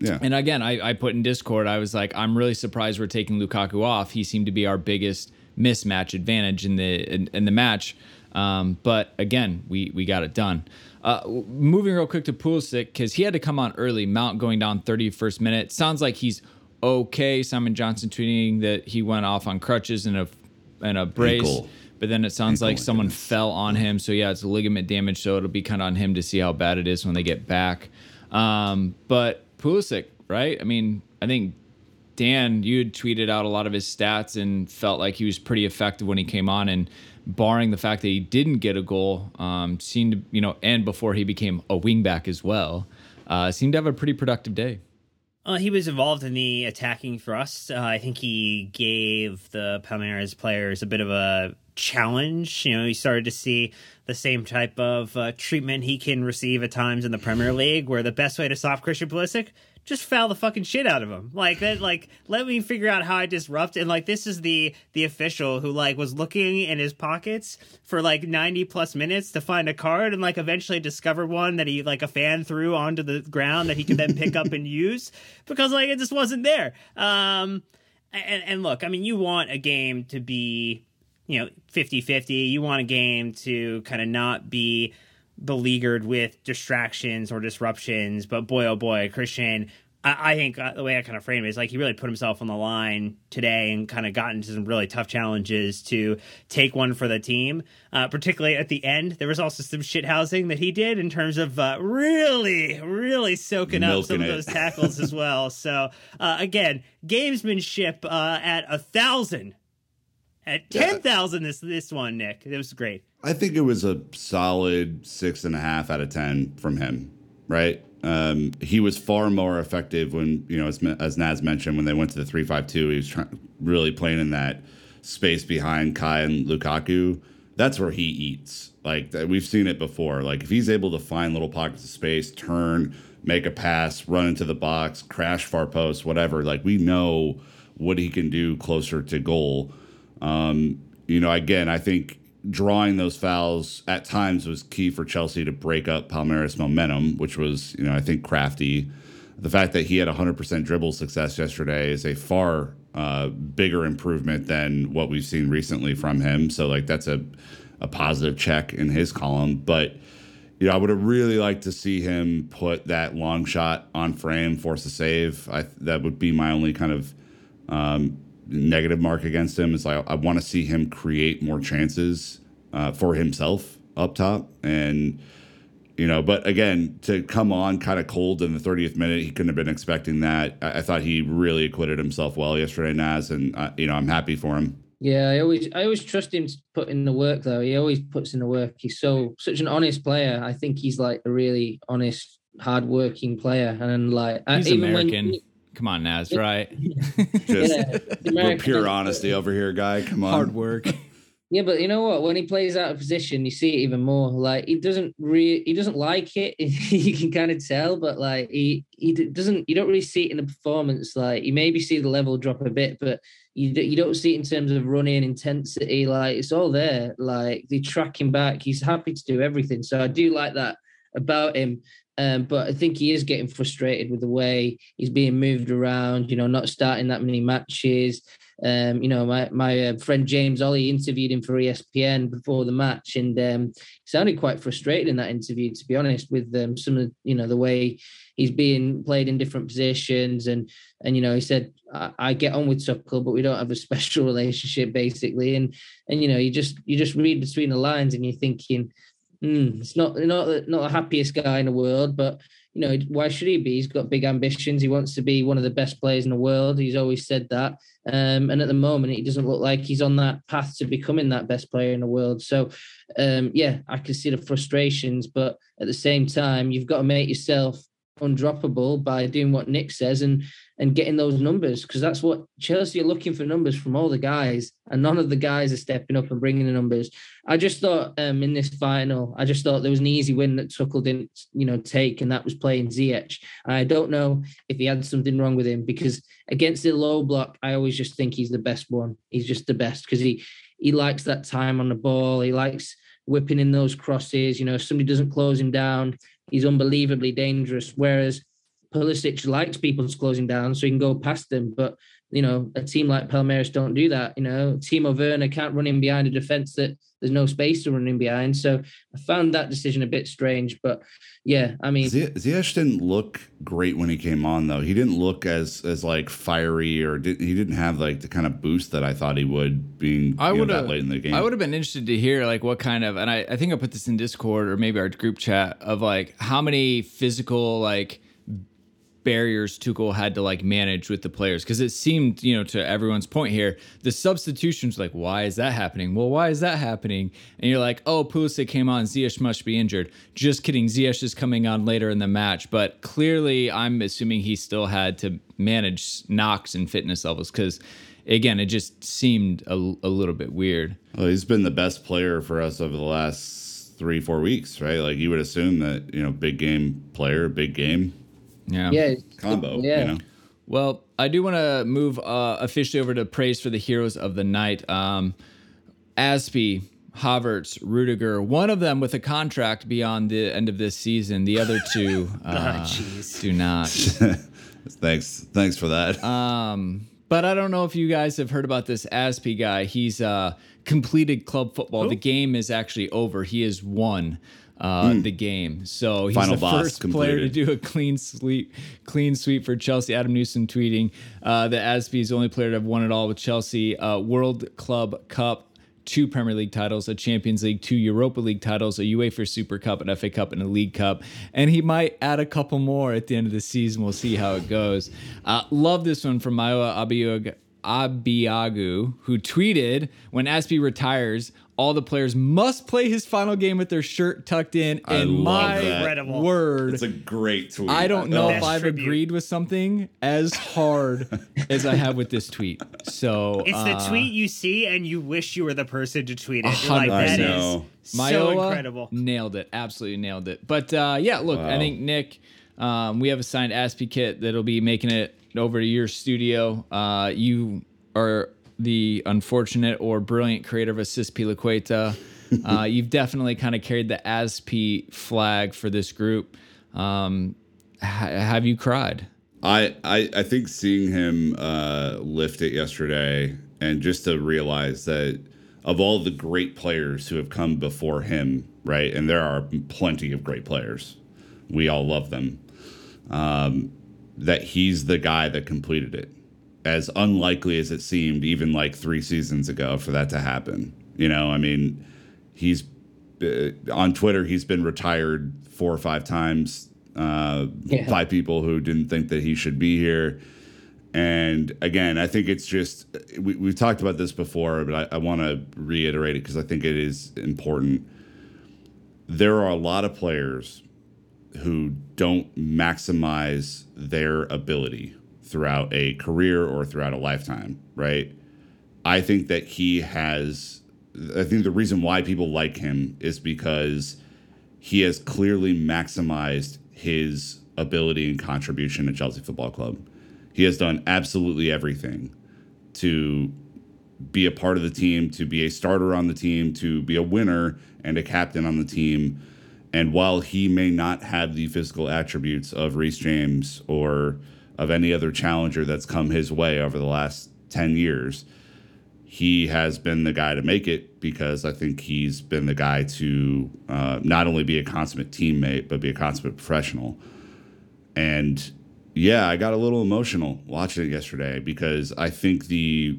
Yeah. And again, I, I put in Discord, I was like, I'm really surprised we're taking Lukaku off. He seemed to be our biggest mismatch advantage in the in, in the match. Um, but again, we we got it done. Uh, moving real quick to Pulisic because he had to come on early. Mount going down 31st minute. Sounds like he's okay. Simon Johnson tweeting that he went off on crutches and a and a brace. Ankle. But then it sounds Ankle, like someone goodness. fell on him. So yeah, it's ligament damage. So it'll be kind of on him to see how bad it is when they get back. Um, but Pulisic, right? I mean, I think Dan, you had tweeted out a lot of his stats and felt like he was pretty effective when he came on. And barring the fact that he didn't get a goal, um, seemed to, you know, and before he became a wingback as well, uh, seemed to have a pretty productive day. Uh, he was involved in the attacking thrust. Uh, I think he gave the Palmeiras players a bit of a challenge. You know, he started to see the same type of uh, treatment he can receive at times in the Premier League, where the best way to stop Christian Pulisic just foul the fucking shit out of him. Like that. Like let me figure out how I disrupt. And like this is the the official who like was looking in his pockets for like ninety plus minutes to find a card, and like eventually discovered one that he like a fan threw onto the ground that he could then pick up and use because like it just wasn't there. Um, and, and look, I mean, you want a game to be you know 50-50 you want a game to kind of not be beleaguered with distractions or disruptions but boy oh boy christian i, I think uh, the way i kind of frame it is like he really put himself on the line today and kind of got into some really tough challenges to take one for the team. Uh, particularly at the end there was also some shit housing that he did in terms of uh, really really soaking up some Milking of those tackles as well. So uh, again gamesmanship uh, at a thousand at ten thousand this this one, Nick. It was great. I think it was a solid six and a half out of ten from him. Right? Um, he was far more effective when you know, as, as Naz mentioned, when they went to the three five two. He was trying, really playing in that space behind Kai and Lukaku. That's where he eats. Like we've seen it before. Like if he's able to find little pockets of space, turn, make a pass, run into the box, crash far post, whatever. Like we know what he can do closer to goal. Um, you know, again, I think drawing those fouls at times was key for Chelsea to break up Palmeiras' momentum, which was, you know, I think crafty. The fact that he had 100% dribble success yesterday is a far uh, bigger improvement than what we've seen recently from him. So, like, that's a, a positive check in his column. But, you know, I would have really liked to see him put that long shot on frame, force a save. I, that would be my only kind of um, negative mark against him. Is like I want to see him create more chances uh, for himself up top, and you know. But again, to come on kind of cold in the 30th minute, he couldn't have been expecting that. I, I thought he really acquitted himself well yesterday, Naz, and uh, you know I'm happy for him. Yeah, I always I always trust him to put in the work though. He always puts in the work. He's so such an honest player. I think he's like a really honest, hardworking player. And like I- He's even when- American. Come on, Naz, right? Just Yeah, pure honesty over here, guy. Come on, Hard work. Yeah, but you know what? When he plays out of position, you see it even more. Like he doesn't really, he doesn't like it. you can kind of tell, but like he he doesn't. You don't really see it in the performance. Like you maybe see the level drop a bit, but you you don't see it in terms of running intensity. Like it's all there. Like they track him back. He's happy to do everything. So I do like that about him. Um, but I think he is getting frustrated with the way he's being moved around. You know, not starting that many matches. Um, you know, my my uh, friend James Olley interviewed him for ESPN before the match, and um, sounded quite frustrated in that interview, to be honest, with um, some of you know the way he's being played in different positions, and and you know he said I, I get on with Tuchel, but we don't have a special relationship, basically, and and you know you just you just read between the lines, and you're thinking. Mm, it's not not not the happiest guy in the world, but you know, why should he be? He's got big ambitions. He wants to be one of the best players in the world. He's always said that. Um, and at the moment, he doesn't look like he's on that path to becoming that best player in the world. So, um, yeah, I can see the frustrations, but at the same time, you've got to make yourself undroppable by doing what Nick says and and getting those numbers because that's what Chelsea are looking for numbers from all the guys and none of the guys are stepping up and bringing the numbers. I just thought um, in this final, I just thought there was an easy win that Tuchel didn't you know take and that was playing Ziyech. I don't know if he had something wrong with him because against the low block, I always just think he's the best one. He's just the best because he he likes that time on the ball. He likes whipping in those crosses. You know, if somebody doesn't close him down, he's unbelievably dangerous. Whereas Pulisic likes people closing down so he can go past them. But, you know, a team like Palmeiras don't do that. You know, Timo Werner can't run in behind a defense that there's no space to run in behind. So I found that decision a bit strange. But yeah, I mean, Ziyech didn't look great when he came on, though. He didn't look as as like fiery, or did, he didn't have like the kind of boost that I thought he would, being I would that late in the game. I would have been interested to hear like what kind of, and I, I think I put this in Discord or maybe our group chat of like how many physical like barriers Tuchel had to like manage with the players because it seemed, you know, to everyone's point here, the substitutions like, why is that happening? Well, why is that happening? And you're like, oh, Pulisic came on, Ziyech must be injured. Just kidding, Ziyech is coming on later in the match, but clearly, I'm assuming he still had to manage knocks and fitness levels because. Again, it just seemed a, a little bit weird. Well, he's been the best player for us over the last three, four weeks, right? Like you would assume that you know, big game player, big game, yeah. Yeah. Combo. Yeah. You know? Well, I do want to move uh, officially over to praise for the heroes of the night. Um, Azpi, Havertz, Rudiger, one of them with a contract beyond the end of this season. The other two uh, oh, do not. thanks, thanks for that. Um, but I don't know if you guys have heard about this Azpi guy. He's uh, completed club football. The game is actually over. He has won uh, mm. the game. So he's Final the first completed. player to do a clean sweep, clean sweep for Chelsea. Adam Newson tweeting uh, that Azpi is the only player to have won it all with Chelsea. Uh, World Club Cup. Two Premier League titles, a Champions League, two Europa League titles, a UEFA Super Cup, an FA Cup, and a League Cup. And he might add a couple more at the end of the season. We'll see how it goes. Uh, love this one from Mayowa Abiog Abiagu, who tweeted when Azpi retires, all the players must play his final game with their shirt tucked in. I and my that. word, it's a great tweet. I don't know if I've tribute. agreed with something as hard as I have with this tweet. So it's uh, the tweet you see and you wish you were the person to tweet it. You're like that is so incredible. Nailed it. Absolutely nailed it. But uh, yeah, look, wow. I think Nick, um, we have a signed Azpi kit that'll be making it over to your studio. Uh, you are the unfortunate or brilliant creator of Assist Pilaqueta. Uh, you've definitely kind of carried the Azpi flag for this group. Um, ha- have you cried? I, I, I think seeing him uh, lift it yesterday and just to realize that of all the great players who have come before him, right? And there are plenty of great players. We all love them. Um, that he's the guy that completed it. As unlikely as it seemed, even like three seasons ago, for that to happen. You know, I mean, he's uh, on Twitter. He's been retired four or five times uh, yeah. by people who didn't think that he should be here. And again, I think it's just we, we've talked about this before, but I, I want to reiterate it because I think it is important. There are a lot of players who don't maximize their ability throughout a career or throughout a lifetime, right? I think that he has I think the reason why people like him is because he has clearly maximized his ability and contribution at Chelsea Football Club. He has done absolutely everything to be a part of the team, to be a starter on the team, to be a winner and a captain on the team. And while he may not have the physical attributes of Reece James or of any other challenger that's come his way over the last 10 years, he has been the guy to make it because I think he's been the guy to uh, not only be a consummate teammate, but be a consummate professional. And yeah, I got a little emotional watching it yesterday because I think the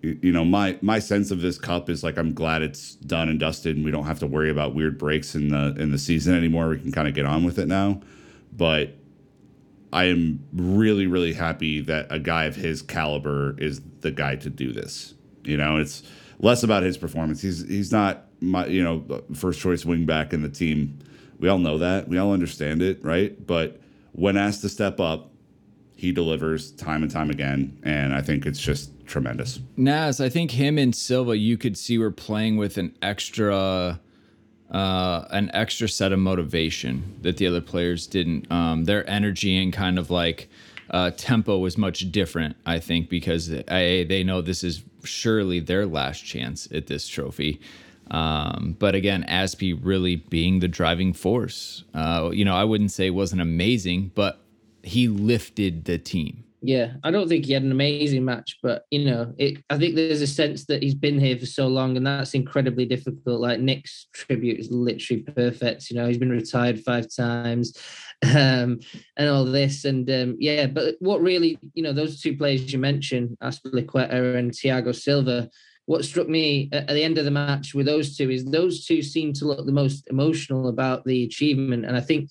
you know my my sense of this cup is like I'm glad it's done and dusted and we don't have to worry about weird breaks in the in the season anymore. We can kind of get on with it now. But I am really really happy that a guy of his caliber is the guy to do this. You know, it's less about his performance. He's he's not my you know first choice wing back in the team. We all know that. We all understand it, right? But when asked to step up, he delivers time and time again, and I think it's just tremendous. Naz, I think him and Silva, you could see were playing with an extra, uh, an extra set of motivation that the other players didn't. Um, their energy and kind of like uh, tempo was much different. I think because I, they know this is surely their last chance at this trophy. Um, but again, Azpi really being the driving force. Uh, you know, I wouldn't say it wasn't amazing, but he lifted the team. Yeah, I don't think he had an amazing match, but you know, it, I think there's a sense that he's been here for so long, and that's incredibly difficult. Like Nick's tribute is literally perfect. You know, he's been retired five times, um, and all this, and um, yeah. But what really, you know, those two players you mentioned, Azpilicueta and Thiago Silva, what struck me at the end of the match with those two is those two seem to look the most emotional about the achievement. And I think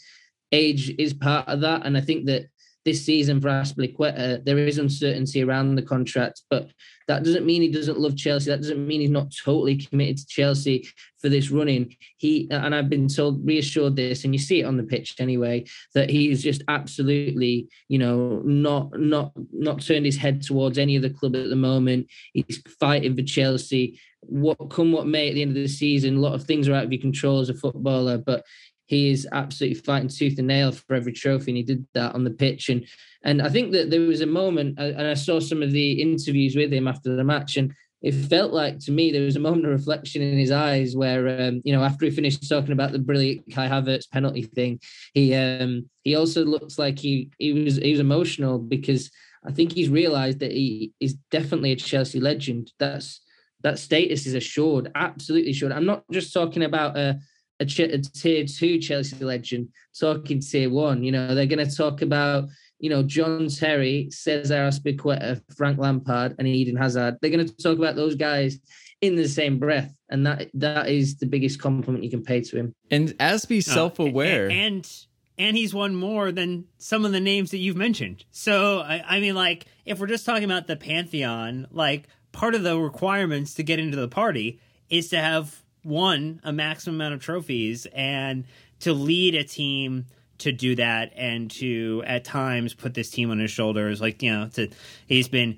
age is part of that. And I think that this season for Azpilicueta, there is uncertainty around the contract, but that doesn't mean he doesn't love Chelsea. That doesn't mean he's not totally committed to Chelsea for this running. He and I've been told, reassured this, and you see it on the pitch anyway, that he's just absolutely, you know, not not not turned his head towards any other club at the moment. He's fighting for Chelsea. What come what may at the end of the season, a lot of things are out of your control as a footballer, but he is absolutely fighting tooth and nail for every trophy, and he did that on the pitch. And and I think that there was a moment, and I saw some of the interviews with him after the match, and it felt like to me there was a moment of reflection in his eyes where um, you know after he finished talking about the brilliant Kai Havertz penalty thing, he um, he also looks like he he was he was emotional because I think he's realised that he is definitely a Chelsea legend. That's that status is assured, absolutely assured. I'm not just talking about a a, ch- a tier two Chelsea legend talking tier one. You know, they're going to talk about, you know, John Terry, Cesar Azpilicueta, Frank Lampard, and Eden Hazard. They're going to talk about those guys in the same breath, and that that is the biggest compliment you can pay to him. And as be self aware, uh, and, and and he's won more than some of the names that you've mentioned. So I, I mean, like, if we're just talking about the pantheon, like part of the requirements to get into the party is to have won a maximum amount of trophies and to lead a team to do that and to at times put this team on his shoulders like you know to he's been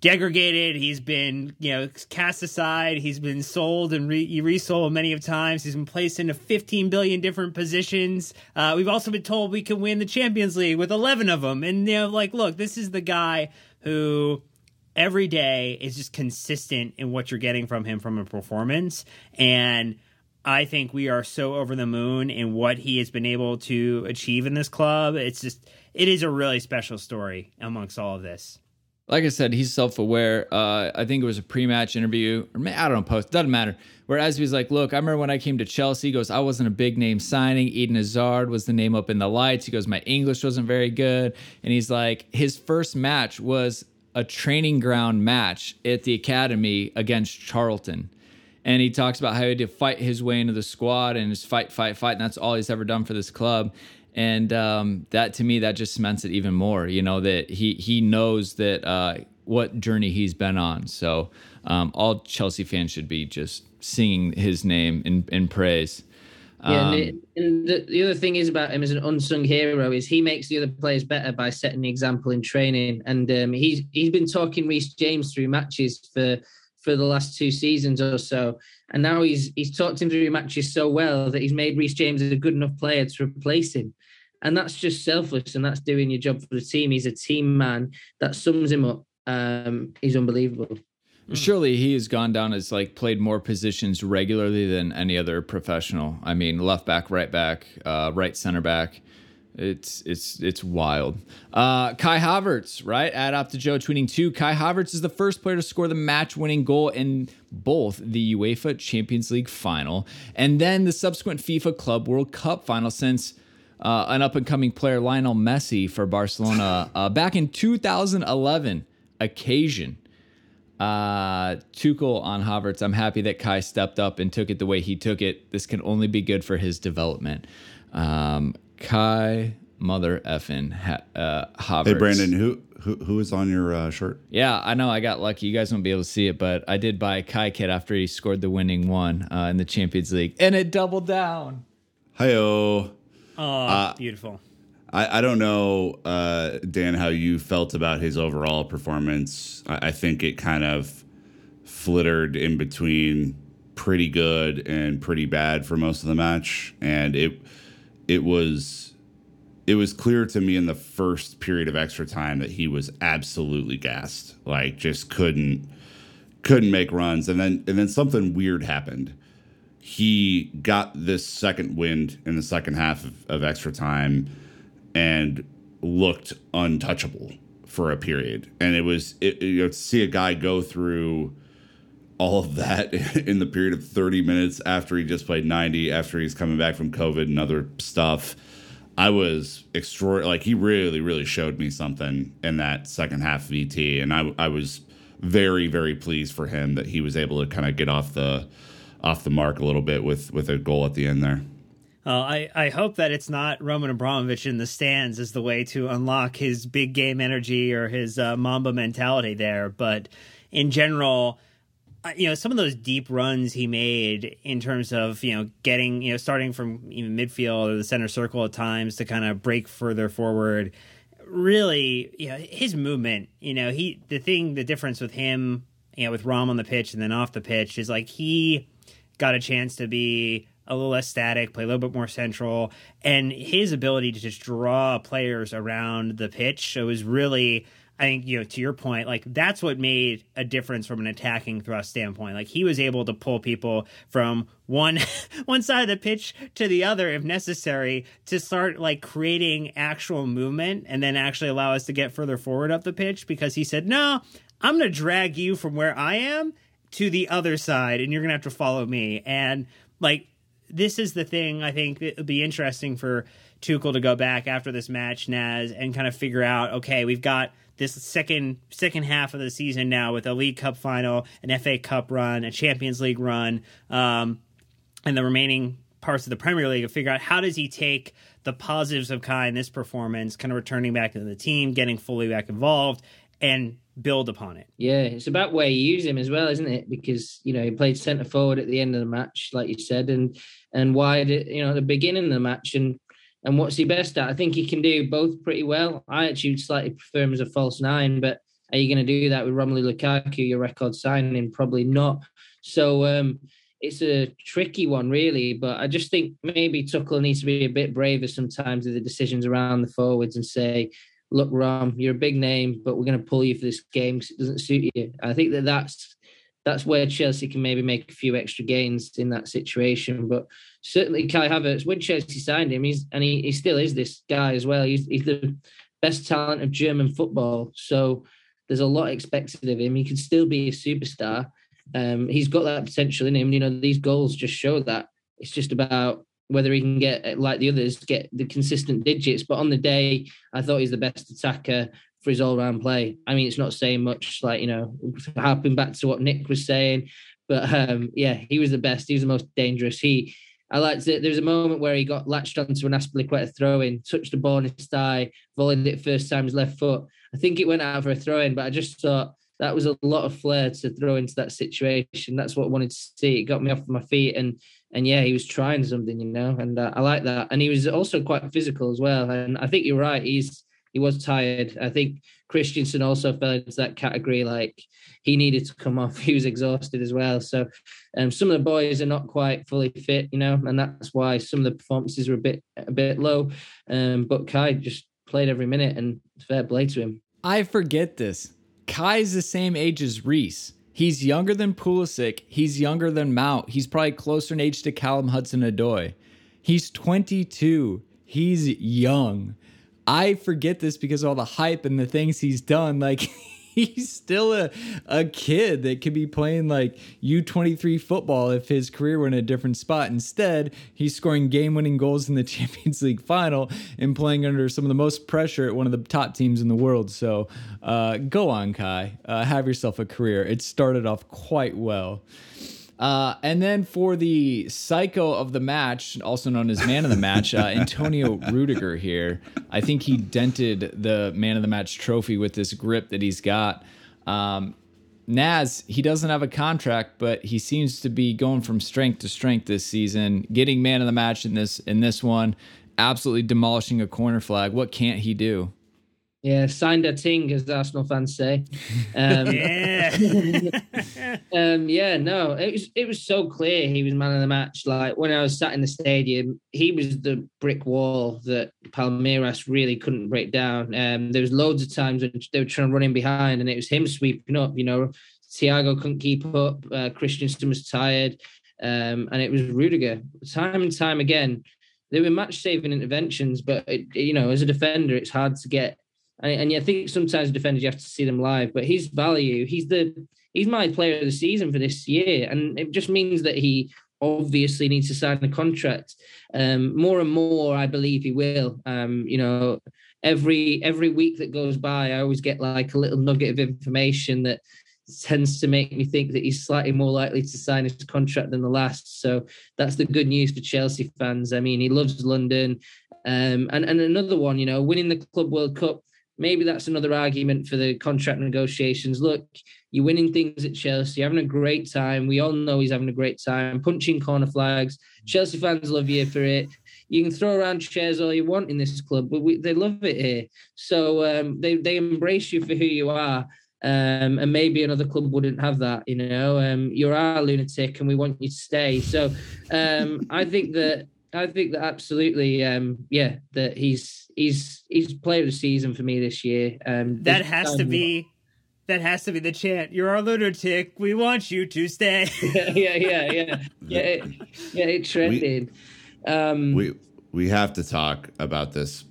degraded he's been you know cast aside he's been sold and re- resold many of times he's been placed into 15 billion different positions. Uh, we've also been told we can win the champions league with 11 of them and you know like look this is the guy who every day is just consistent in what you're getting from him from a performance. And I think we are so over the moon in what he has been able to achieve in this club. It's just, it is a really special story amongst all of this. Like I said, he's self-aware. Uh, I think it was a pre-match interview, or I don't know, post doesn't matter. Whereas he was like, "Look, I remember when I came to Chelsea. He goes, I wasn't a big name signing. Eden Hazard was the name up in the lights. He goes, my English wasn't very good, and he's like, his first match was a training ground match at the academy against Charlton. And he talks about how he had to fight his way into the squad and his fight, fight, fight. And that's all he's ever done for this club. And um, that to me, that just cements it even more, you know, that he, he knows that uh, what journey he's been on. So um, all Chelsea fans should be just singing his name in, in praise. Yeah, um, and, and the, the, other thing is about him as an unsung hero is he makes the other players better by setting the example in training. And um, he's he's been talking Reece James through matches for for the last two seasons or so. And now he's he's talked him through matches so well that he's made Reece James a good enough player to replace him. And that's just selfless and that's doing your job for the team. He's a team man. That sums him up. Um, he's unbelievable. Surely he has gone down as like played more positions regularly than any other professional. I mean, left back, right back, uh, right center back. It's it's it's wild. Uh, Kai Havertz, right? Add OptaJoe tweeting too. Kai Havertz is the first player to score the match-winning goal in both the UEFA Champions League final and then the subsequent FIFA Club World Cup final since uh, an up-and-coming player Lionel Messi for Barcelona uh, back in 2011 occasion. Uh, Tuchel on Havertz. I'm happy that Kai stepped up and took it the way he took it. This can only be good for his development. Um, Kai mother effing ha- uh, Havertz. Hey, Brandon, who who who is on your uh, shirt? Yeah, I know. I got lucky. You guys won't be able to see it, but I did buy a Kai kit after he scored the winning one uh, in the Champions League, and it doubled down. Hiyo. Oh, beautiful. I, I don't know, uh, Dan, how you felt about his overall performance. I, I think it kind of flittered in between pretty good and pretty bad for most of the match, and it it was it was clear to me in the first period of extra time that he was absolutely gassed, like just couldn't couldn't make runs, and then and then something weird happened. He got this second wind in the second half of, of extra time and looked untouchable for a period. And it was it, you know to see a guy go through all of that in the period of 30 minutes after he just played 90 after he's coming back from covid and other stuff i was extraordinary like he really really showed me something in that second half vt and i, I was very very pleased for him that he was able to kind of get off the off the mark a little bit with with a goal at the end there Uh, I, I hope that it's not Roman Abramovich in the stands as the way to unlock his big game energy or his uh, Mamba mentality there. But in general, uh, you know, some of those deep runs he made in terms of, you know, getting, you know, starting from even midfield or the center circle at times to kind of break further forward. Really, you know, his movement, you know, he, the thing, the difference with him, you know, with Rom on the pitch and then off the pitch is like he got a chance to be a little less static, play a little bit more central, and his ability to just draw players around the pitch. So it was really, I think, you know, to your point, like that's what made a difference from an attacking thrust standpoint. Like he was able to pull people from one one side of the pitch to the other if necessary to start like creating actual movement and then actually allow us to get further forward up the pitch because he said, "No, I'm going to drag you from where I am to the other side and you're to have to follow me." And like this is the thing I think it would be interesting for Tuchel to go back after this match, Naz, and kind of figure out, okay, we've got this second second half of the season now with a League Cup final, an FA Cup run, a Champions League run, um, and the remaining parts of the Premier League, and figure out how does he take the positives of Kai in this performance, kind of returning back to the team, getting fully back involved, and build upon it. Yeah, it's about where you use him as well, isn't it? Because you know he played centre forward at the end of the match, like you said, and and wide, you know, the beginning of the match, and and what's he best at? I think he can do both pretty well. I actually slightly prefer him as a false nine, but are you going to do that with Romelu Lukaku, your record signing? Probably not. So um, it's a tricky one, really. But I just think maybe Tuchel needs to be a bit braver sometimes with the decisions around the forwards and say, look, Rom, you're a big name, but we're going to pull you for this game because it doesn't suit you. I think that that's that's where Chelsea can maybe make a few extra gains in that situation. But certainly Kai Havertz, when Chelsea signed him, he's and he, he still is this guy as well. He's, he's the best talent of German football. So there's a lot expected of him. He can still be a superstar. Um, he's got that potential in him. You know, these goals just show that. It's just about whether he can get like the others get the consistent digits. But on the day, I thought he's the best attacker for his all-round play. I mean, it's not saying much, like you know, harping back to what Nick was saying, but um, yeah, he was the best. He was the most dangerous. He, I liked it. There was a moment where he got latched onto an Azpilicueta throw-in, touched the ball in his thigh, volleyed it first time his left foot. I think it went out for a throw-in, but I just thought that was a lot of flair to throw into that situation. That's what I wanted to see. It got me off my feet, and and yeah, he was trying something, you know, and uh, I like that. And he was also quite physical as well. And I think you're right. He's he was tired. I think Christensen also fell into that category. Like he needed to come off. He was exhausted as well. So um, some of the boys are not quite fully fit, you know, and that's why some of the performances were a bit a bit low. Um, but Kai just played every minute, and fair play to him. I forget this. Kai's the same age as Reece. He's younger than Pulisic. He's younger than Mount. He's probably closer in age to Callum Hudson-Odoi. He's 22. He's young. I forget this because of all the hype and the things he's done. Like he's still a, a kid that could be playing like U23 football if his career were in a different spot. Instead, he's scoring game winning goals in the Champions League final and playing under some of the most pressure at one of the top teams in the world. So uh, go on, Kai. Uh, have yourself a career. It started off quite well. Uh, and then for the psycho of the match, also known as man of the match, uh, Antonio Rudiger here. I think he dented the man of the match trophy with this grip that he's got. Um, Naz, he doesn't have a contract, but he seems to be going from strength to strength this season, getting man of the match in this in this one, absolutely demolishing a corner flag. What can't he do? Yeah, signed a ting, as Arsenal fans say. Um, Yeah. um, yeah, no, it was it was so clear he was man of the match. Like when I was sat in the stadium, he was the brick wall that Palmeiras really couldn't break down. Um, there was loads of times when they were trying to run in behind, and it was him sweeping up. You know, Thiago couldn't keep up. Uh, Christensen was tired, um, and it was Rudiger. Time and time again, There were match saving interventions, but it, you know, as a defender, it's hard to get and, and I think sometimes defenders you have to see them live. But his value, he's the he's my player of the season for this year, and it just means that he obviously needs to sign a contract. Um, more and more, I believe he will. Um, you know, every every week that goes by, I always get like a little nugget of information that tends to make me think that he's slightly more likely to sign his contract than the last. So that's the good news for Chelsea fans. I mean, he loves London. Um, and, and another one, you know, winning the Club World Cup maybe that's another argument for the contract negotiations. Look, you're winning things at Chelsea, you're having a great time. We all know he's having a great time, punching corner flags. Chelsea fans love you for it. You can throw around chairs all you want in this club, but we, they love it here. So um, they they embrace you for who you are. Um, and maybe another club wouldn't have that, you know. Um, you're our lunatic, and we want you to stay. So um, I think that I think that absolutely, um, yeah, that he's he's he's player of the season for me this year. Um, that has to be that has to be the chant. You're our lunatic. We want you to stay. yeah, yeah, yeah, yeah. Yeah, it, yeah, it trended. We, um, we we have to talk about this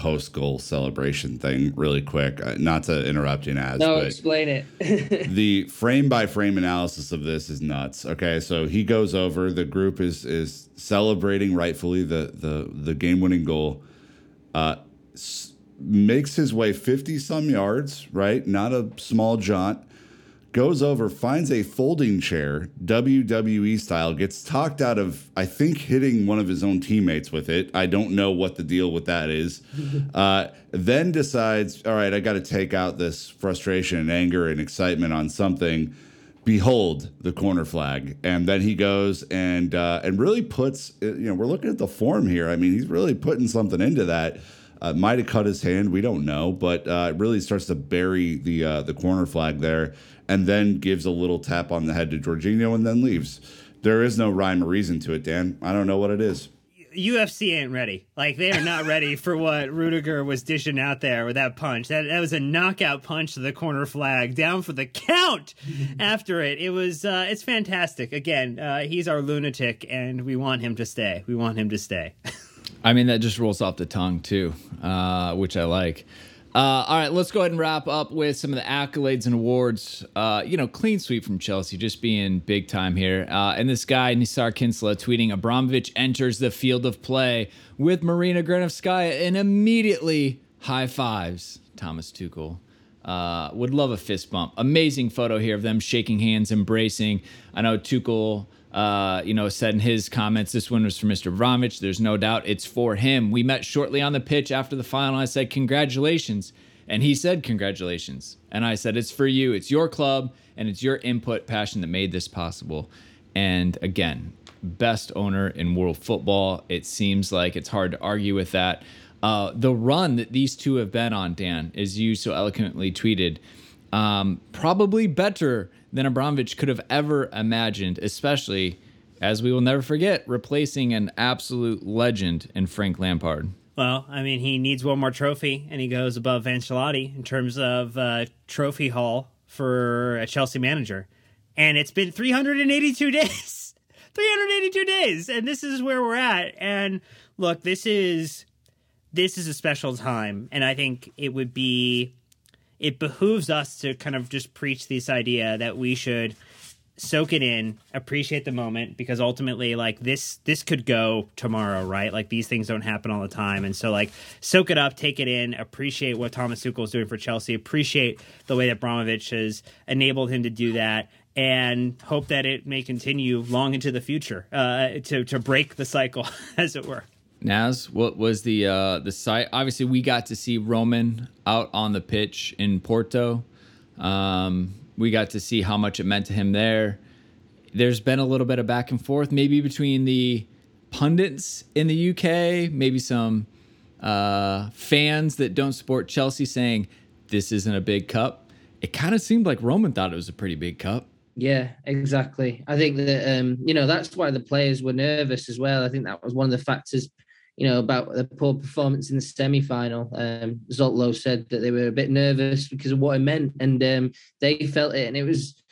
post goal celebration thing really quick. Uh, not to interrupt you, Naz. No, explain it. the frame by frame analysis of this is nuts. Okay, so he goes over. The group is is celebrating rightfully the the the game winning goal. Uh, s- makes his way fifty some yards. Right, not a small jaunt goes over, finds a folding chair, WWE style, gets talked out of, I think, hitting one of his own teammates with it. I don't know what the deal with that is. uh, then decides, all right, I got to take out this frustration and anger and excitement on something. Behold the corner flag, and then he goes and uh, and really puts. You know, we're looking at the form here. I mean, he's really putting something into that. Uh, might have cut his hand. We don't know, but uh, really starts to bury the uh, the corner flag there, and then gives a little tap on the head to Jorginho, and then leaves. There is no rhyme or reason to it, Dan. I don't know what it is. UFC ain't ready. Like they are not ready for what Rudiger was dishing out there with that punch. That that was a knockout punch to the corner flag, down for the count. After it, it was uh, it's fantastic. Again, uh, he's our lunatic, and we want him to stay. We want him to stay. I mean, that just rolls off the tongue too, uh, which I like. Uh, all right, let's go ahead and wrap up with some of the accolades and awards. Uh, you know, clean sweep from Chelsea, just being big time here. Uh, and this guy, Nizaar Kinsella, tweeting Abramovich enters the field of play with Marina Granovskaya and immediately high fives Thomas Tuchel. Uh, would love a fist bump. Amazing photo here of them shaking hands, embracing. I know Tuchel uh, you know, said in his comments, this one was for Mr. Abramovich. There's no doubt it's for him. We met shortly on the pitch after the final. I said, Congratulations. And he said, Congratulations. And I said, It's for you. It's your club and it's your input, passion that made this possible. And again, best owner in world football. It seems like it's hard to argue with that. uh, the run that these two have been on, Dan, as you so eloquently tweeted, um, probably better than Abramovich could have ever imagined, especially as we will never forget, replacing an absolute legend in Frank Lampard. Well, I mean, he needs one more trophy, and he goes above Ancelotti in terms of uh, trophy haul for a Chelsea manager. And it's been 382 days. 382 days, and this is where we're at. And look, this is this is a special time, and I think it would be it behooves us to kind of just preach this idea that we should soak it in appreciate the moment because ultimately like this this could go tomorrow right? Like these things don't happen all the time. And so like soak it up take it in appreciate what thomas tuchel is doing for chelsea appreciate the way that Abramovich has enabled him to do that and hope that it may continue long into the future uh, to to break the cycle as it were Naz, what was the uh, the site? Obviously, we got to see Roman out on the pitch in Porto. Um, we got to see how much it meant to him there. There's been a little bit of back and forth, maybe between the pundits in the UK, maybe some uh, fans that don't support Chelsea saying this isn't a big cup. It kind of seemed like Roman thought it was a pretty big cup. Yeah, exactly. I think that um, you know that's why the players were nervous as well. I think that was one of the factors, you know, about the poor performance in the semi-final. Um, Zsolt Löw said that they were a bit nervous because of what it meant, and um, they felt it, and it was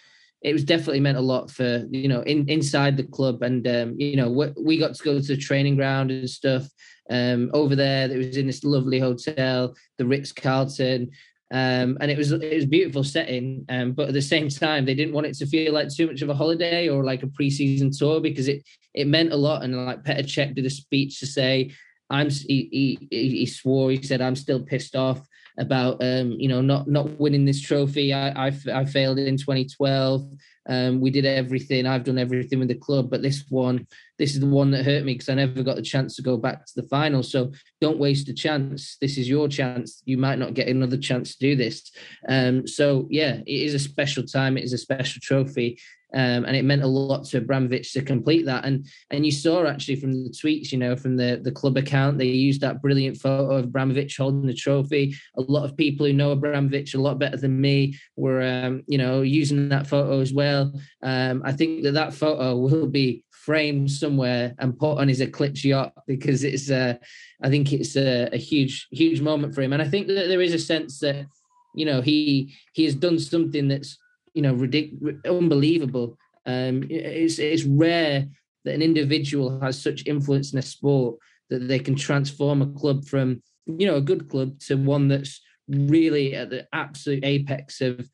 it was definitely meant a lot for you know in inside the club, and um, you know we, we got to go to the training ground and stuff um, over there. It was in this lovely hotel, the Ritz Carlton. Um, and it was it was beautiful setting, um, but at the same time, they didn't want it to feel like too much of a holiday or like a preseason tour because it it meant a lot. And like Petr Cech did a speech to say, "I'm," he, he, he swore, he said, "I'm still pissed off about um, you know not not winning this trophy. I I, I failed in 2012. Um, we did everything. I've done everything with the club, but this one, this is the one that hurt me because I never got the chance to go back to the final. So don't waste a chance. This is your chance. You might not get another chance to do this. Um, so yeah, it is a special time. It is a special trophy. Um, and it meant a lot to Abramovich to complete that. And and you saw actually from the tweets, you know, from the the club account, they used that brilliant photo of Abramovich holding the trophy. A lot of people who know Abramovich a lot better than me were, um, you know, using that photo as well. Um, I think that that photo will be framed somewhere and put on his Eclipse yacht because it's, uh, I think it's a, a huge, huge moment for him. And I think that there is a sense that, you know, he he has done something that's you know, ridiculous, unbelievable. Um, it's it's rare that an individual has such influence in a sport that they can transform a club from you know a good club to one that's really at the absolute apex of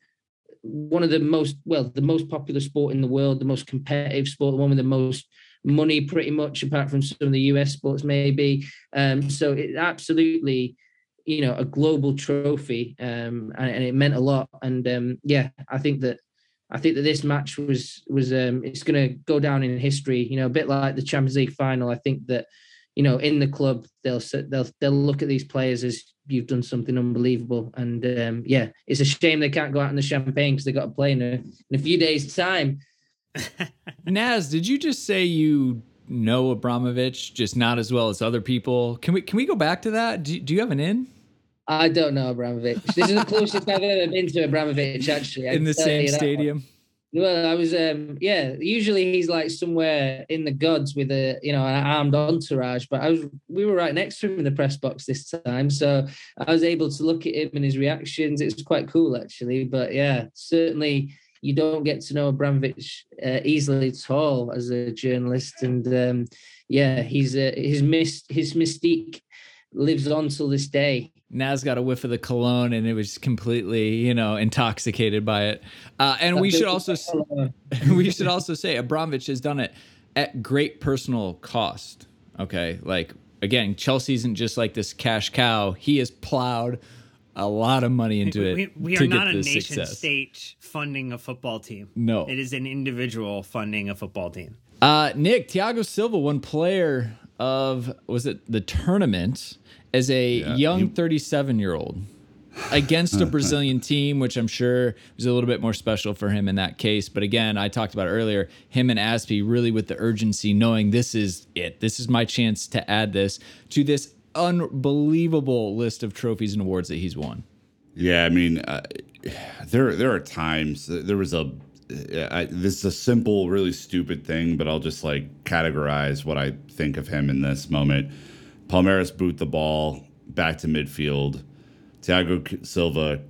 one of the most well the most popular sport in the world the most competitive sport the one with the most money pretty much apart from some of the us sports maybe um, so it absolutely you know a global trophy um, and, and, it meant a lot. And um, yeah i think that i think that this match was was um, it's going to go down in history you know a bit like the champions league final. I think that you know in the club they'll they'll they'll look at these players as you've done something unbelievable. And um, yeah it's a shame they can't go out in the champagne because they got to play in a, in a few days time. Naz did you just say you know abramovich just not as well as other people? Can we can we go back to that? Do, do you have an in I don't know Abramovich. This is the closest I've ever been to Abramovich, actually. in the same stadium. Well, I was, um, yeah. Usually he's like somewhere in the gods with a, you know, an armed entourage. But I was, we were right next to him in the press box this time, so I was able to look at him and his reactions. It was quite cool, actually. But yeah, certainly you don't get to know Abramovich uh, easily at all as a journalist, and um, yeah, he's uh, his mis- his mystique lives on till this day. Naz got a whiff of the cologne and it was completely, you know, intoxicated by it. Uh, and we should also we should also say Abramovich has done it at great personal cost. Okay, like again, Chelsea isn't just like this cash cow. He has plowed a lot of money into we, it. We, we are not a nation success. state funding a football team. No, it is an individual funding a football team. Uh, Nick Thiago Silva, one player of was it the tournament? As a yeah, young 37 year old against a Brazilian team, which I'm sure was a little bit more special for him in that case. But again, I talked about earlier, him and Azpi really with the urgency, knowing this is it. This is my chance to add this to this unbelievable list of trophies and awards that he's won. Yeah, I mean, uh, there there are times there was a I, this is a simple, really stupid thing, but I'll just like categorize what I think of him in this moment. Palmeiras boot the ball back to midfield. Thiago Silva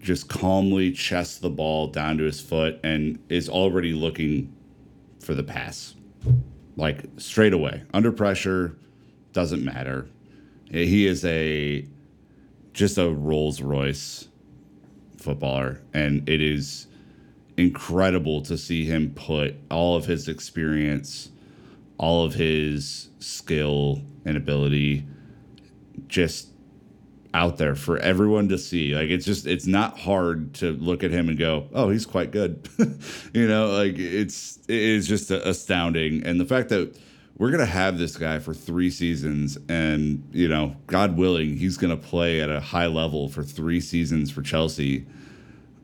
just calmly chests the ball down to his foot and is already looking for the pass. Like straight away, under pressure, doesn't matter. He is a just a Rolls Royce footballer, and it is incredible to see him put all of his experience, all of his skill and ability just out there for everyone to see. Like it's just it's not hard to look at him and go, "Oh, he's quite good." you know, like it's it is just astounding and the fact that we're going to have this guy for 3 seasons and, you know, God willing, he's going to play at a high level for 3 seasons for Chelsea.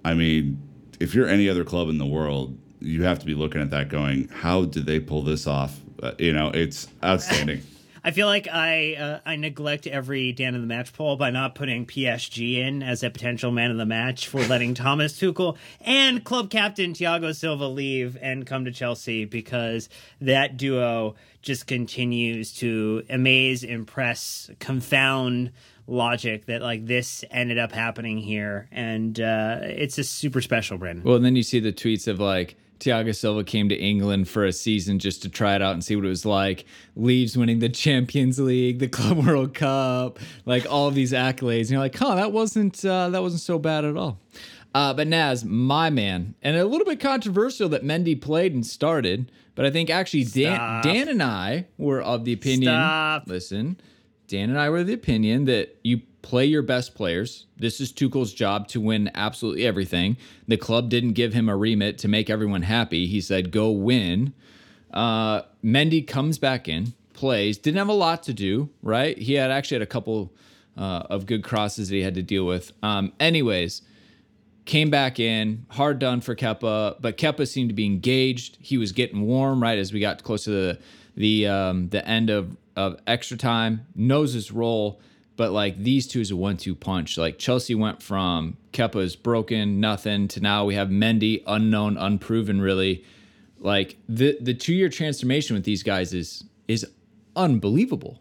I mean, if you're any other club in the world, you have to be looking at that going, how did they pull this off? Uh, you know, it's outstanding. I feel like I uh, I neglect every Dan of the match poll by not putting PSG in as a potential man of the match for letting Thomas Tuchel and club captain Thiago Silva leave and come to Chelsea because that duo just continues to amaze, impress, confound logic that like this ended up happening here and uh, it's a super special brandon well and then you see the tweets of like Thiago Silva came to England for a season just to try it out and see what it was like. Leaves winning the Champions League, the Club World Cup, like all of these accolades. And you're like, huh, that wasn't uh, that wasn't so bad at all. Uh, but Naz, my man, and a little bit controversial that Mendy played and started, but I think actually Dan, Dan and I were of the opinion. Stop. Listen, Dan and I were of the opinion that you play your best players. This is Tuchel's job to win absolutely everything. The club didn't give him a remit to make everyone happy. He said, go win. Uh, Mendy comes back in, plays, didn't have a lot to do, right? He had actually had a couple uh, of good crosses that he had to deal with. Um, anyways, came back in, hard done for Kepa, but Kepa seemed to be engaged. He was getting warm, right, as we got close to the the um, the end of, of extra time, knows his role but like these two is a one-two punch. Like Chelsea went from Kepa's broken, nothing to now we have Mendy, unknown, unproven, really. Like the the two-year transformation with these guys is is unbelievable.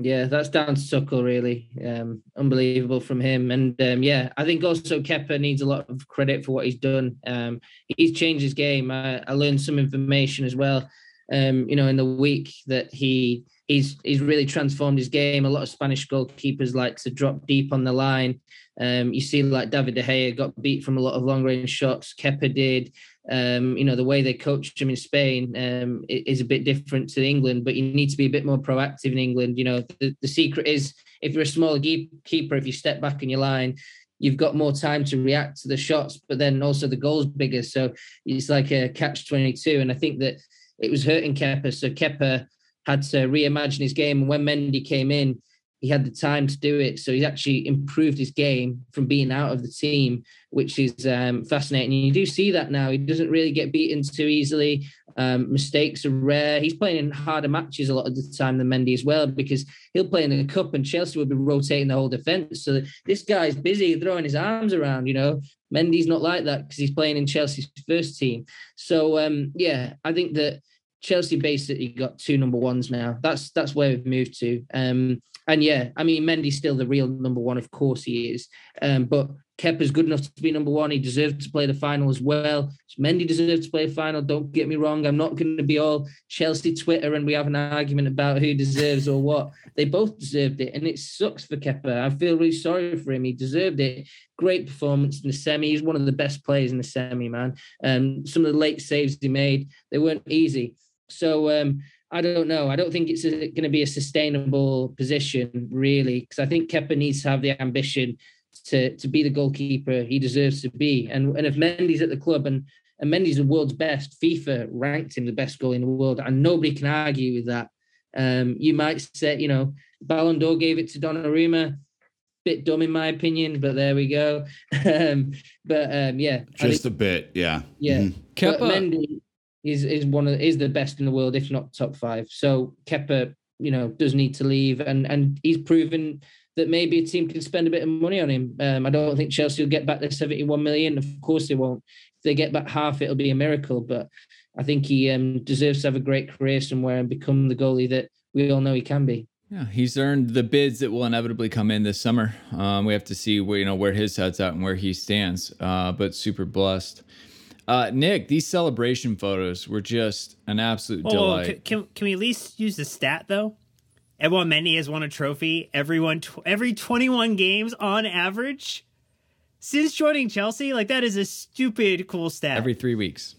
Yeah, that's down to Tuchel, really. Um, unbelievable from him. And um, yeah, I think also Kepa needs a lot of credit for what he's done. Um, he's changed his game. I, I learned some information as well. Um, you know, in the week that he he's he's really transformed his game. A lot of Spanish goalkeepers like to drop deep on the line. Um, you see, like David De Gea got beat from a lot of long range shots. Kepa did. Um, you know, the way they coached him in Spain um, is a bit different to England, but you need to be a bit more proactive in England. You know, the, the secret is if you're a smaller keeper, if you step back in your line, you've got more time to react to the shots, but then also the goal's bigger. So it's like a catch 22. And I think that it was hurting Kepa. So Kepa had to reimagine his game. And when Mendy came in, he had the time to do it. So he's actually improved his game from being out of the team, which is um, fascinating. And you do see that now. He doesn't really get beaten too easily. Um, mistakes are rare. He's playing in harder matches a lot of the time than Mendy as well, because he'll play in the cup and Chelsea will be rotating the whole defense. So this guy's busy throwing his arms around, you know. Mendy's not like that because he's playing in Chelsea's first team. So um, yeah, I think that Chelsea basically got two number ones now. That's that's where we've moved to. Um, and yeah, I mean Mendy's still the real number one, of course he is. Um, but Kepa's good enough to be number one. He deserved to play the final as well. Mendy deserved to play a final. Don't get me wrong. I'm not going to be all Chelsea Twitter and we have an argument about who deserves or what. They both deserved it, and it sucks for Kepa. I feel really sorry for him. He deserved it. Great performance in the semi. He's one of the best players in the semi, man. Um, some of the late saves he made, they weren't easy. So um, I don't know. I don't think it's going to be a sustainable position, really, because I think Kepa needs to have the ambition to to be the goalkeeper he deserves to be. And and if Mendy's at the club and and Mendy's the world's best, FIFA ranked him the best goal in the world, and nobody can argue with that. Um, you might say, you know, Ballon d'Or gave it to Donnarumma. Bit dumb in my opinion, but there we go. um, but um, yeah, just think, a bit, yeah, yeah. Mm-hmm. Kepa, Mendy, is is one of is the best in the world, if not top five. So Kepa, you know does need to leave, and and he's proven that maybe a team can spend a bit of money on him. Um, I don't think Chelsea will get back the 71 million. Of course they won't. If they get back half, it'll be a miracle. But I think he um, deserves to have a great career somewhere and become the goalie that we all know he can be. Yeah, he's earned the bids that will inevitably come in this summer. Um, we have to see where you know where his head's at and where he stands. Uh, but super blessed. Uh, Nick, these celebration photos were just an absolute Whoa, whoa, delight. can, can, can we at least use the stat though? Everyone Mendy has won a trophy every one tw- every 21 games on average since joining Chelsea. Like that is a stupid cool stat. Every three weeks.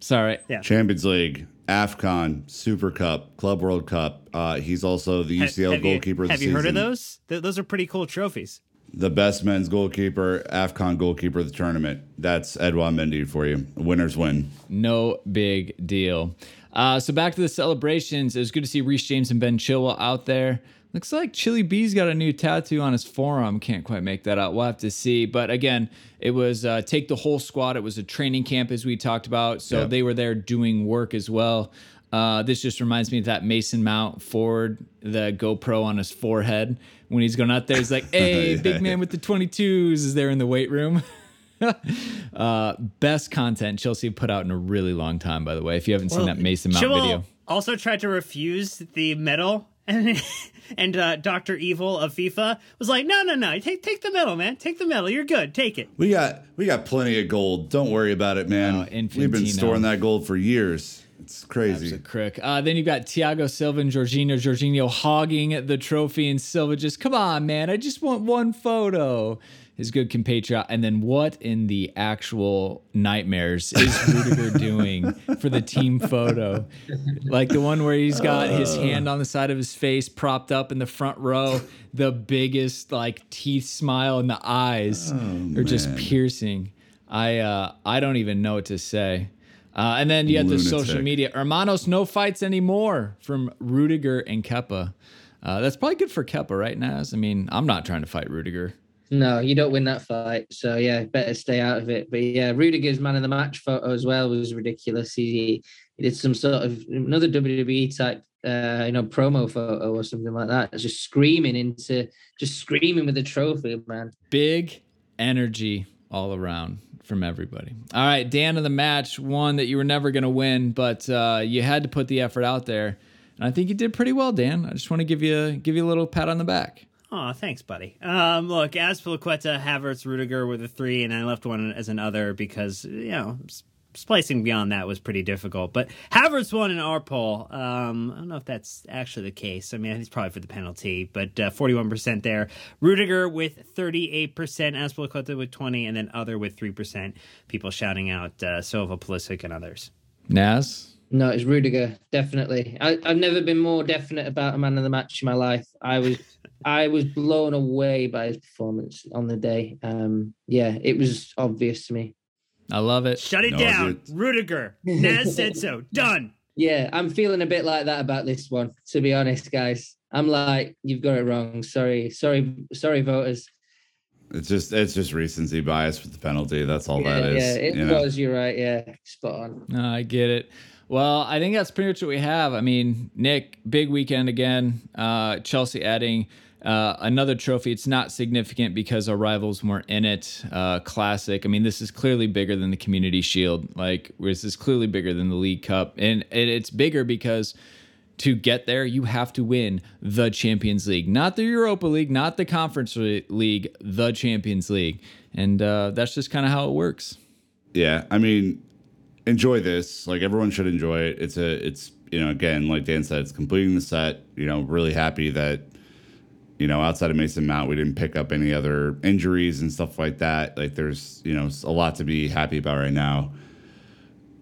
Sorry. Yeah. Champions League, AFCON, Super Cup, Club World Cup. Uh, he's also the UCL have you- goalkeeper of the Have you heard of those? Th- those are pretty cool trophies. The best men's goalkeeper, AFCON goalkeeper of the tournament. That's Edouard Mendy for you. Winners win. No big deal. Uh, so back to the celebrations. It was good to see Reece James and Ben Chilwell out there. Looks like Chili B's got a new tattoo on his forearm. Can't quite make that out. We'll have to see. But again, it was uh, take the whole squad. It was a training camp as we talked about. So Yeah. they were there doing work as well. Uh, this just reminds me of that Mason Mount Ford, the GoPro on his forehead. When he's going out there, he's like, hey, big man with the 22s is there in the weight room. uh, best content Chelsea put out in a really long time, by the way. If you haven't seen that Mason Mount Chilwell video, also tried to refuse the medal, and and uh, Doctor Evil of FIFA was like, "No, no, no, take take the medal, man. Take the medal. You're good. Take it." We got we got plenty of gold. Don't worry about it, man. Oh, We've been storing that gold for years. It's crazy. That's a crick. Uh, then you've got Thiago Silva and Jorginho. Jorginho hogging the trophy, and Silva just, come on, man, I just want one photo. His good compatriot. And then what in the actual nightmares is Rudiger doing for the team photo? Like the one where he's got his hand on the side of his face, propped up in the front row, the biggest like teeth smile in the eyes are just piercing. I uh, I don't even know what to say. Uh, and then you have the social media. Hermanos, no fights anymore from Rudiger and Kepa. Uh, that's probably good for Kepa, right, Naz? I mean, I'm not trying to fight Rudiger. No, you don't win that fight. So yeah, better stay out of it. But yeah, Rudiger's man of the match photo as well was ridiculous. He, he did some sort of another WWE type uh, you know, promo photo or something like that. It's just screaming into just screaming with the trophy, man. Big energy all around from everybody. All right, Dan of the match, one that you were never going to win, but uh, you had to put the effort out there. And I think you did pretty well, Dan. I just want to give you give you a little pat on the back. Oh, thanks, buddy. Um, look, Azpilicueta, Havertz, Rudiger with a three, and I left one as an other because you know splicing beyond that was pretty difficult. But Havertz won in our poll. Um, I don't know if that's actually the case. I mean, he's probably for the penalty, but uh, forty-one percent there. Rudiger with thirty-eight percent, Azpilicueta with twenty, and then other with three percent. People shouting out uh, Silva, Pulisic, and others. Naz? No, it's Rudiger, definitely. I, I've never been more definite about a man of the match in my life. I was I was blown away by his performance on the day. Um, yeah, it was obvious to me. I love it. Shut it No, down, it's- Rudiger. Naz said so. Done. Yeah, I'm feeling a bit like that about this one, to be honest, guys. I'm like, you've got it wrong. Sorry, sorry, sorry, voters. It's just it's just recency bias with the penalty. That's all yeah, that is. yeah, it you know? was. You're right. Yeah, spot on. No, I get it. Well, I think that's pretty much what we have. I mean, Nick, big weekend again. Uh, Chelsea adding uh, another trophy. It's not significant because our rivals weren't in it. Uh, classic. I mean, this is clearly bigger than the Community Shield. Like, this is clearly bigger than the League Cup, and it, it's bigger because to get there, you have to win the Champions League, not the Europa League, not the Conference League, the Champions League, and uh, that's just kind of how it works. Yeah, I mean, enjoy this. Like everyone should enjoy it. It's a, it's you know, again, like Dan said, it's completing the set. You know, really happy that, you know, outside of Mason Mount, we didn't pick up any other injuries and stuff like that. Like there's, you know, a lot to be happy about right now.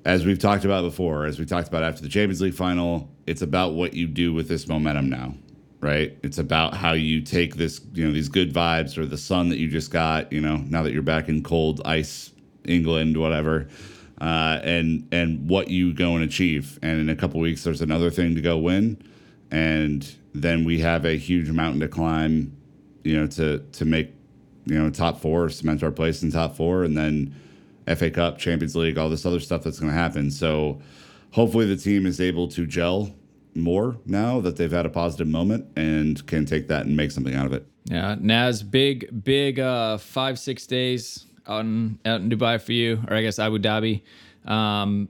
As we've talked about before, as we talked about after the Champions League final, it's about what you do with this momentum now, right? It's about how you take this, you know, these good vibes or the sun that you just got, you know, now that you're back in cold ice England, whatever, uh, and and what you go and achieve. And in a couple weeks, there's another thing to go win, and then we have a huge mountain to climb, you know, to to make, you know, top four, cement our place in top four, and then FA Cup, Champions League, all this other stuff that's going to happen. So hopefully the team is able to gel more now that they've had a positive moment and can take that and make something out of it. Yeah, Naz, big, big uh, five, six days out in, out in Dubai for you, or I guess Abu Dhabi. Um,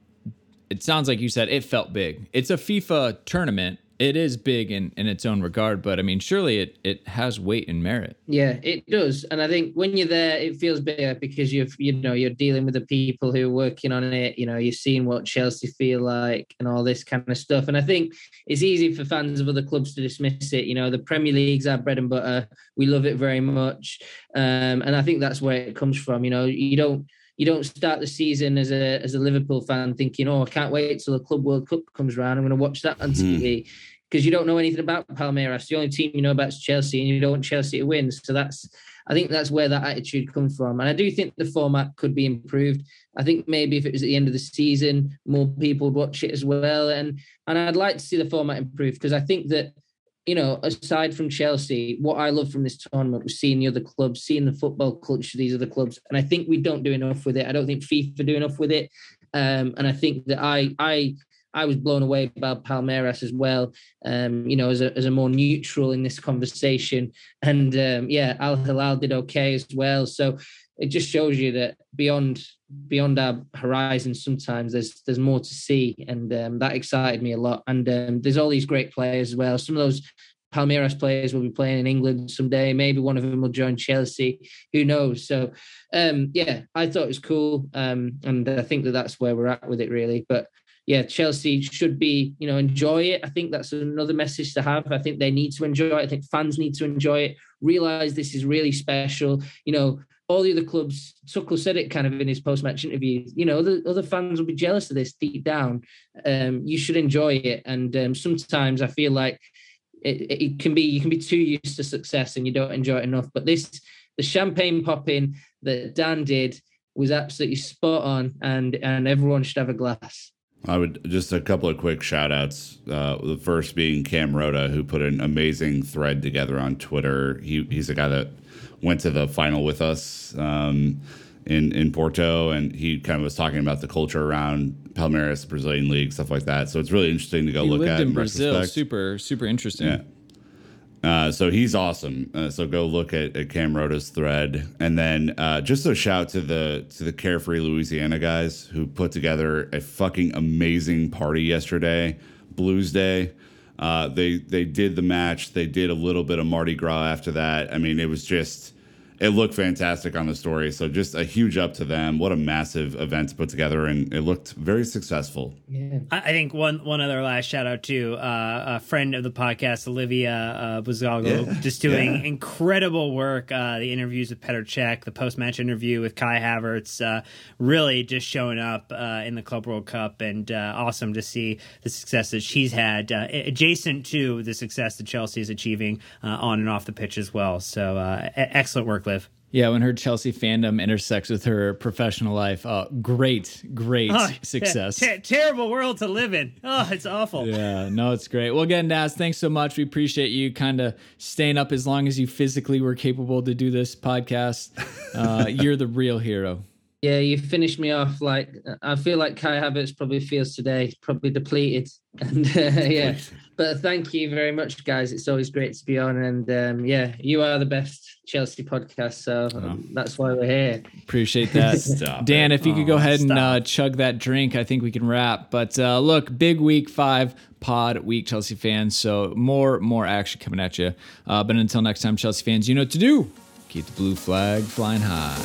it sounds like you said it felt big. It's a FIFA tournament, it is big in, in its own regard, but I mean, surely it, it has weight and merit. Yeah, it does. And I think when you're there, it feels bigger because you've, you know, you're dealing with the people who are working on it. You know, you're seeing what Chelsea feel like and all this kind of stuff. And I think it's easy for fans of other clubs to dismiss it. You know, the Premier League's our bread and butter. We love it very much. Um, and I think that's where it comes from. You know, you don't, you don't start the season as a as a Liverpool fan thinking, "Oh, I can't wait till the Club World Cup comes around. I'm going to watch that on mm. TV." because you don't know anything about Palmeiras. The only team you know about is Chelsea, and you don't want Chelsea to win. So that's, I think that's where that attitude comes from. And I do think the format could be improved. I think maybe if it was at the end of the season, more people would watch it as well. And and I'd like to see the format improved because I think that. You know, aside from Chelsea, what I love from this tournament was seeing the other clubs, seeing the football culture of these other clubs, and I think we don't do enough with it. I don't think FIFA do enough with it, um, and I think that I I I was blown away by Palmeiras as well. Um, you know, as a as a more neutral in this conversation, and um, yeah, Al Hilal did okay as well. So it just shows you that beyond beyond our horizon, sometimes there's there's more to see, and um, that excited me a lot. And um, there's all these great players as well. Some of those Palmeiras players will be playing in England someday. Maybe one of them will join Chelsea. Who knows? So, um, yeah, I thought it was cool, um, and I think that that's where we're at with it, really. But yeah, Chelsea should be, you know, enjoy it. I think that's another message to have. I think they need to enjoy it. I think fans need to enjoy it, realize this is really special. You know, all the other clubs, Tuchel said it kind of in his post-match interview, you know, the other fans will be jealous of this deep down. Um, you should enjoy it. And um, sometimes I feel like it, it can be, you can be too used to success and you don't enjoy it enough. But this, the champagne popping that Dan did was absolutely spot on and, and everyone should have a glass. I would just a couple of quick shout outs. Uh, the first being Cam Rota, who put an amazing thread together on Twitter. He, he's a guy that went to the final with us um, in, in Porto, and he kind of was talking about the culture around Palmeiras, Brazilian league, stuff like that. So it's really interesting to go he look lived at. in, in Brazil, retrospect. super, super interesting. Yeah. Uh, so he's awesome. Uh, so go look at, at Cam Rota's thread, and then uh, just a shout to the to the Carefree Louisiana guys who put together a fucking amazing party yesterday, Blues Day. Uh, they they did the match. They did a little bit of Mardi Gras after that. I mean, it was just it looked fantastic on the story. So just a huge up to them. What a massive event to put together, and it looked very successful. Yeah. I I think one one other last shout out to uh, a friend of the podcast, Olivia uh, Buzaglo, Yeah. just doing Yeah. incredible work. Uh, the interviews with Petr Cech, the post match interview with Kai Havertz, uh, really just showing up uh, in the Club World Cup, and uh, awesome to see the success that she's had, uh, adjacent to the success that Chelsea is achieving uh, on and off the pitch as well. So excellent work, Liv. Yeah, when her Chelsea fandom intersects with her professional life, uh, great, great Oh, success. te- terrible world to live in. Oh, it's awful. Yeah, no, it's great. Well, again, Naz, thanks so much. We appreciate you kind of staying up as long as you physically were capable to do this podcast. Uh, you're the real hero. Yeah, you finished me off like I feel like Kai Havertz probably feels today, probably depleted. And uh, yeah, but thank you very much, guys. It's always great to be on, and um, yeah, you are the best Chelsea podcast, so um, that's why we're here. Appreciate that. Dan, if you could go Aw, ahead and uh, chug that drink, I think we can wrap. But uh, look, big week five pod week, Chelsea fans. So more, more action coming at you. Uh, but until next time, Chelsea fans, you know what to do. Keep the blue flag flying high.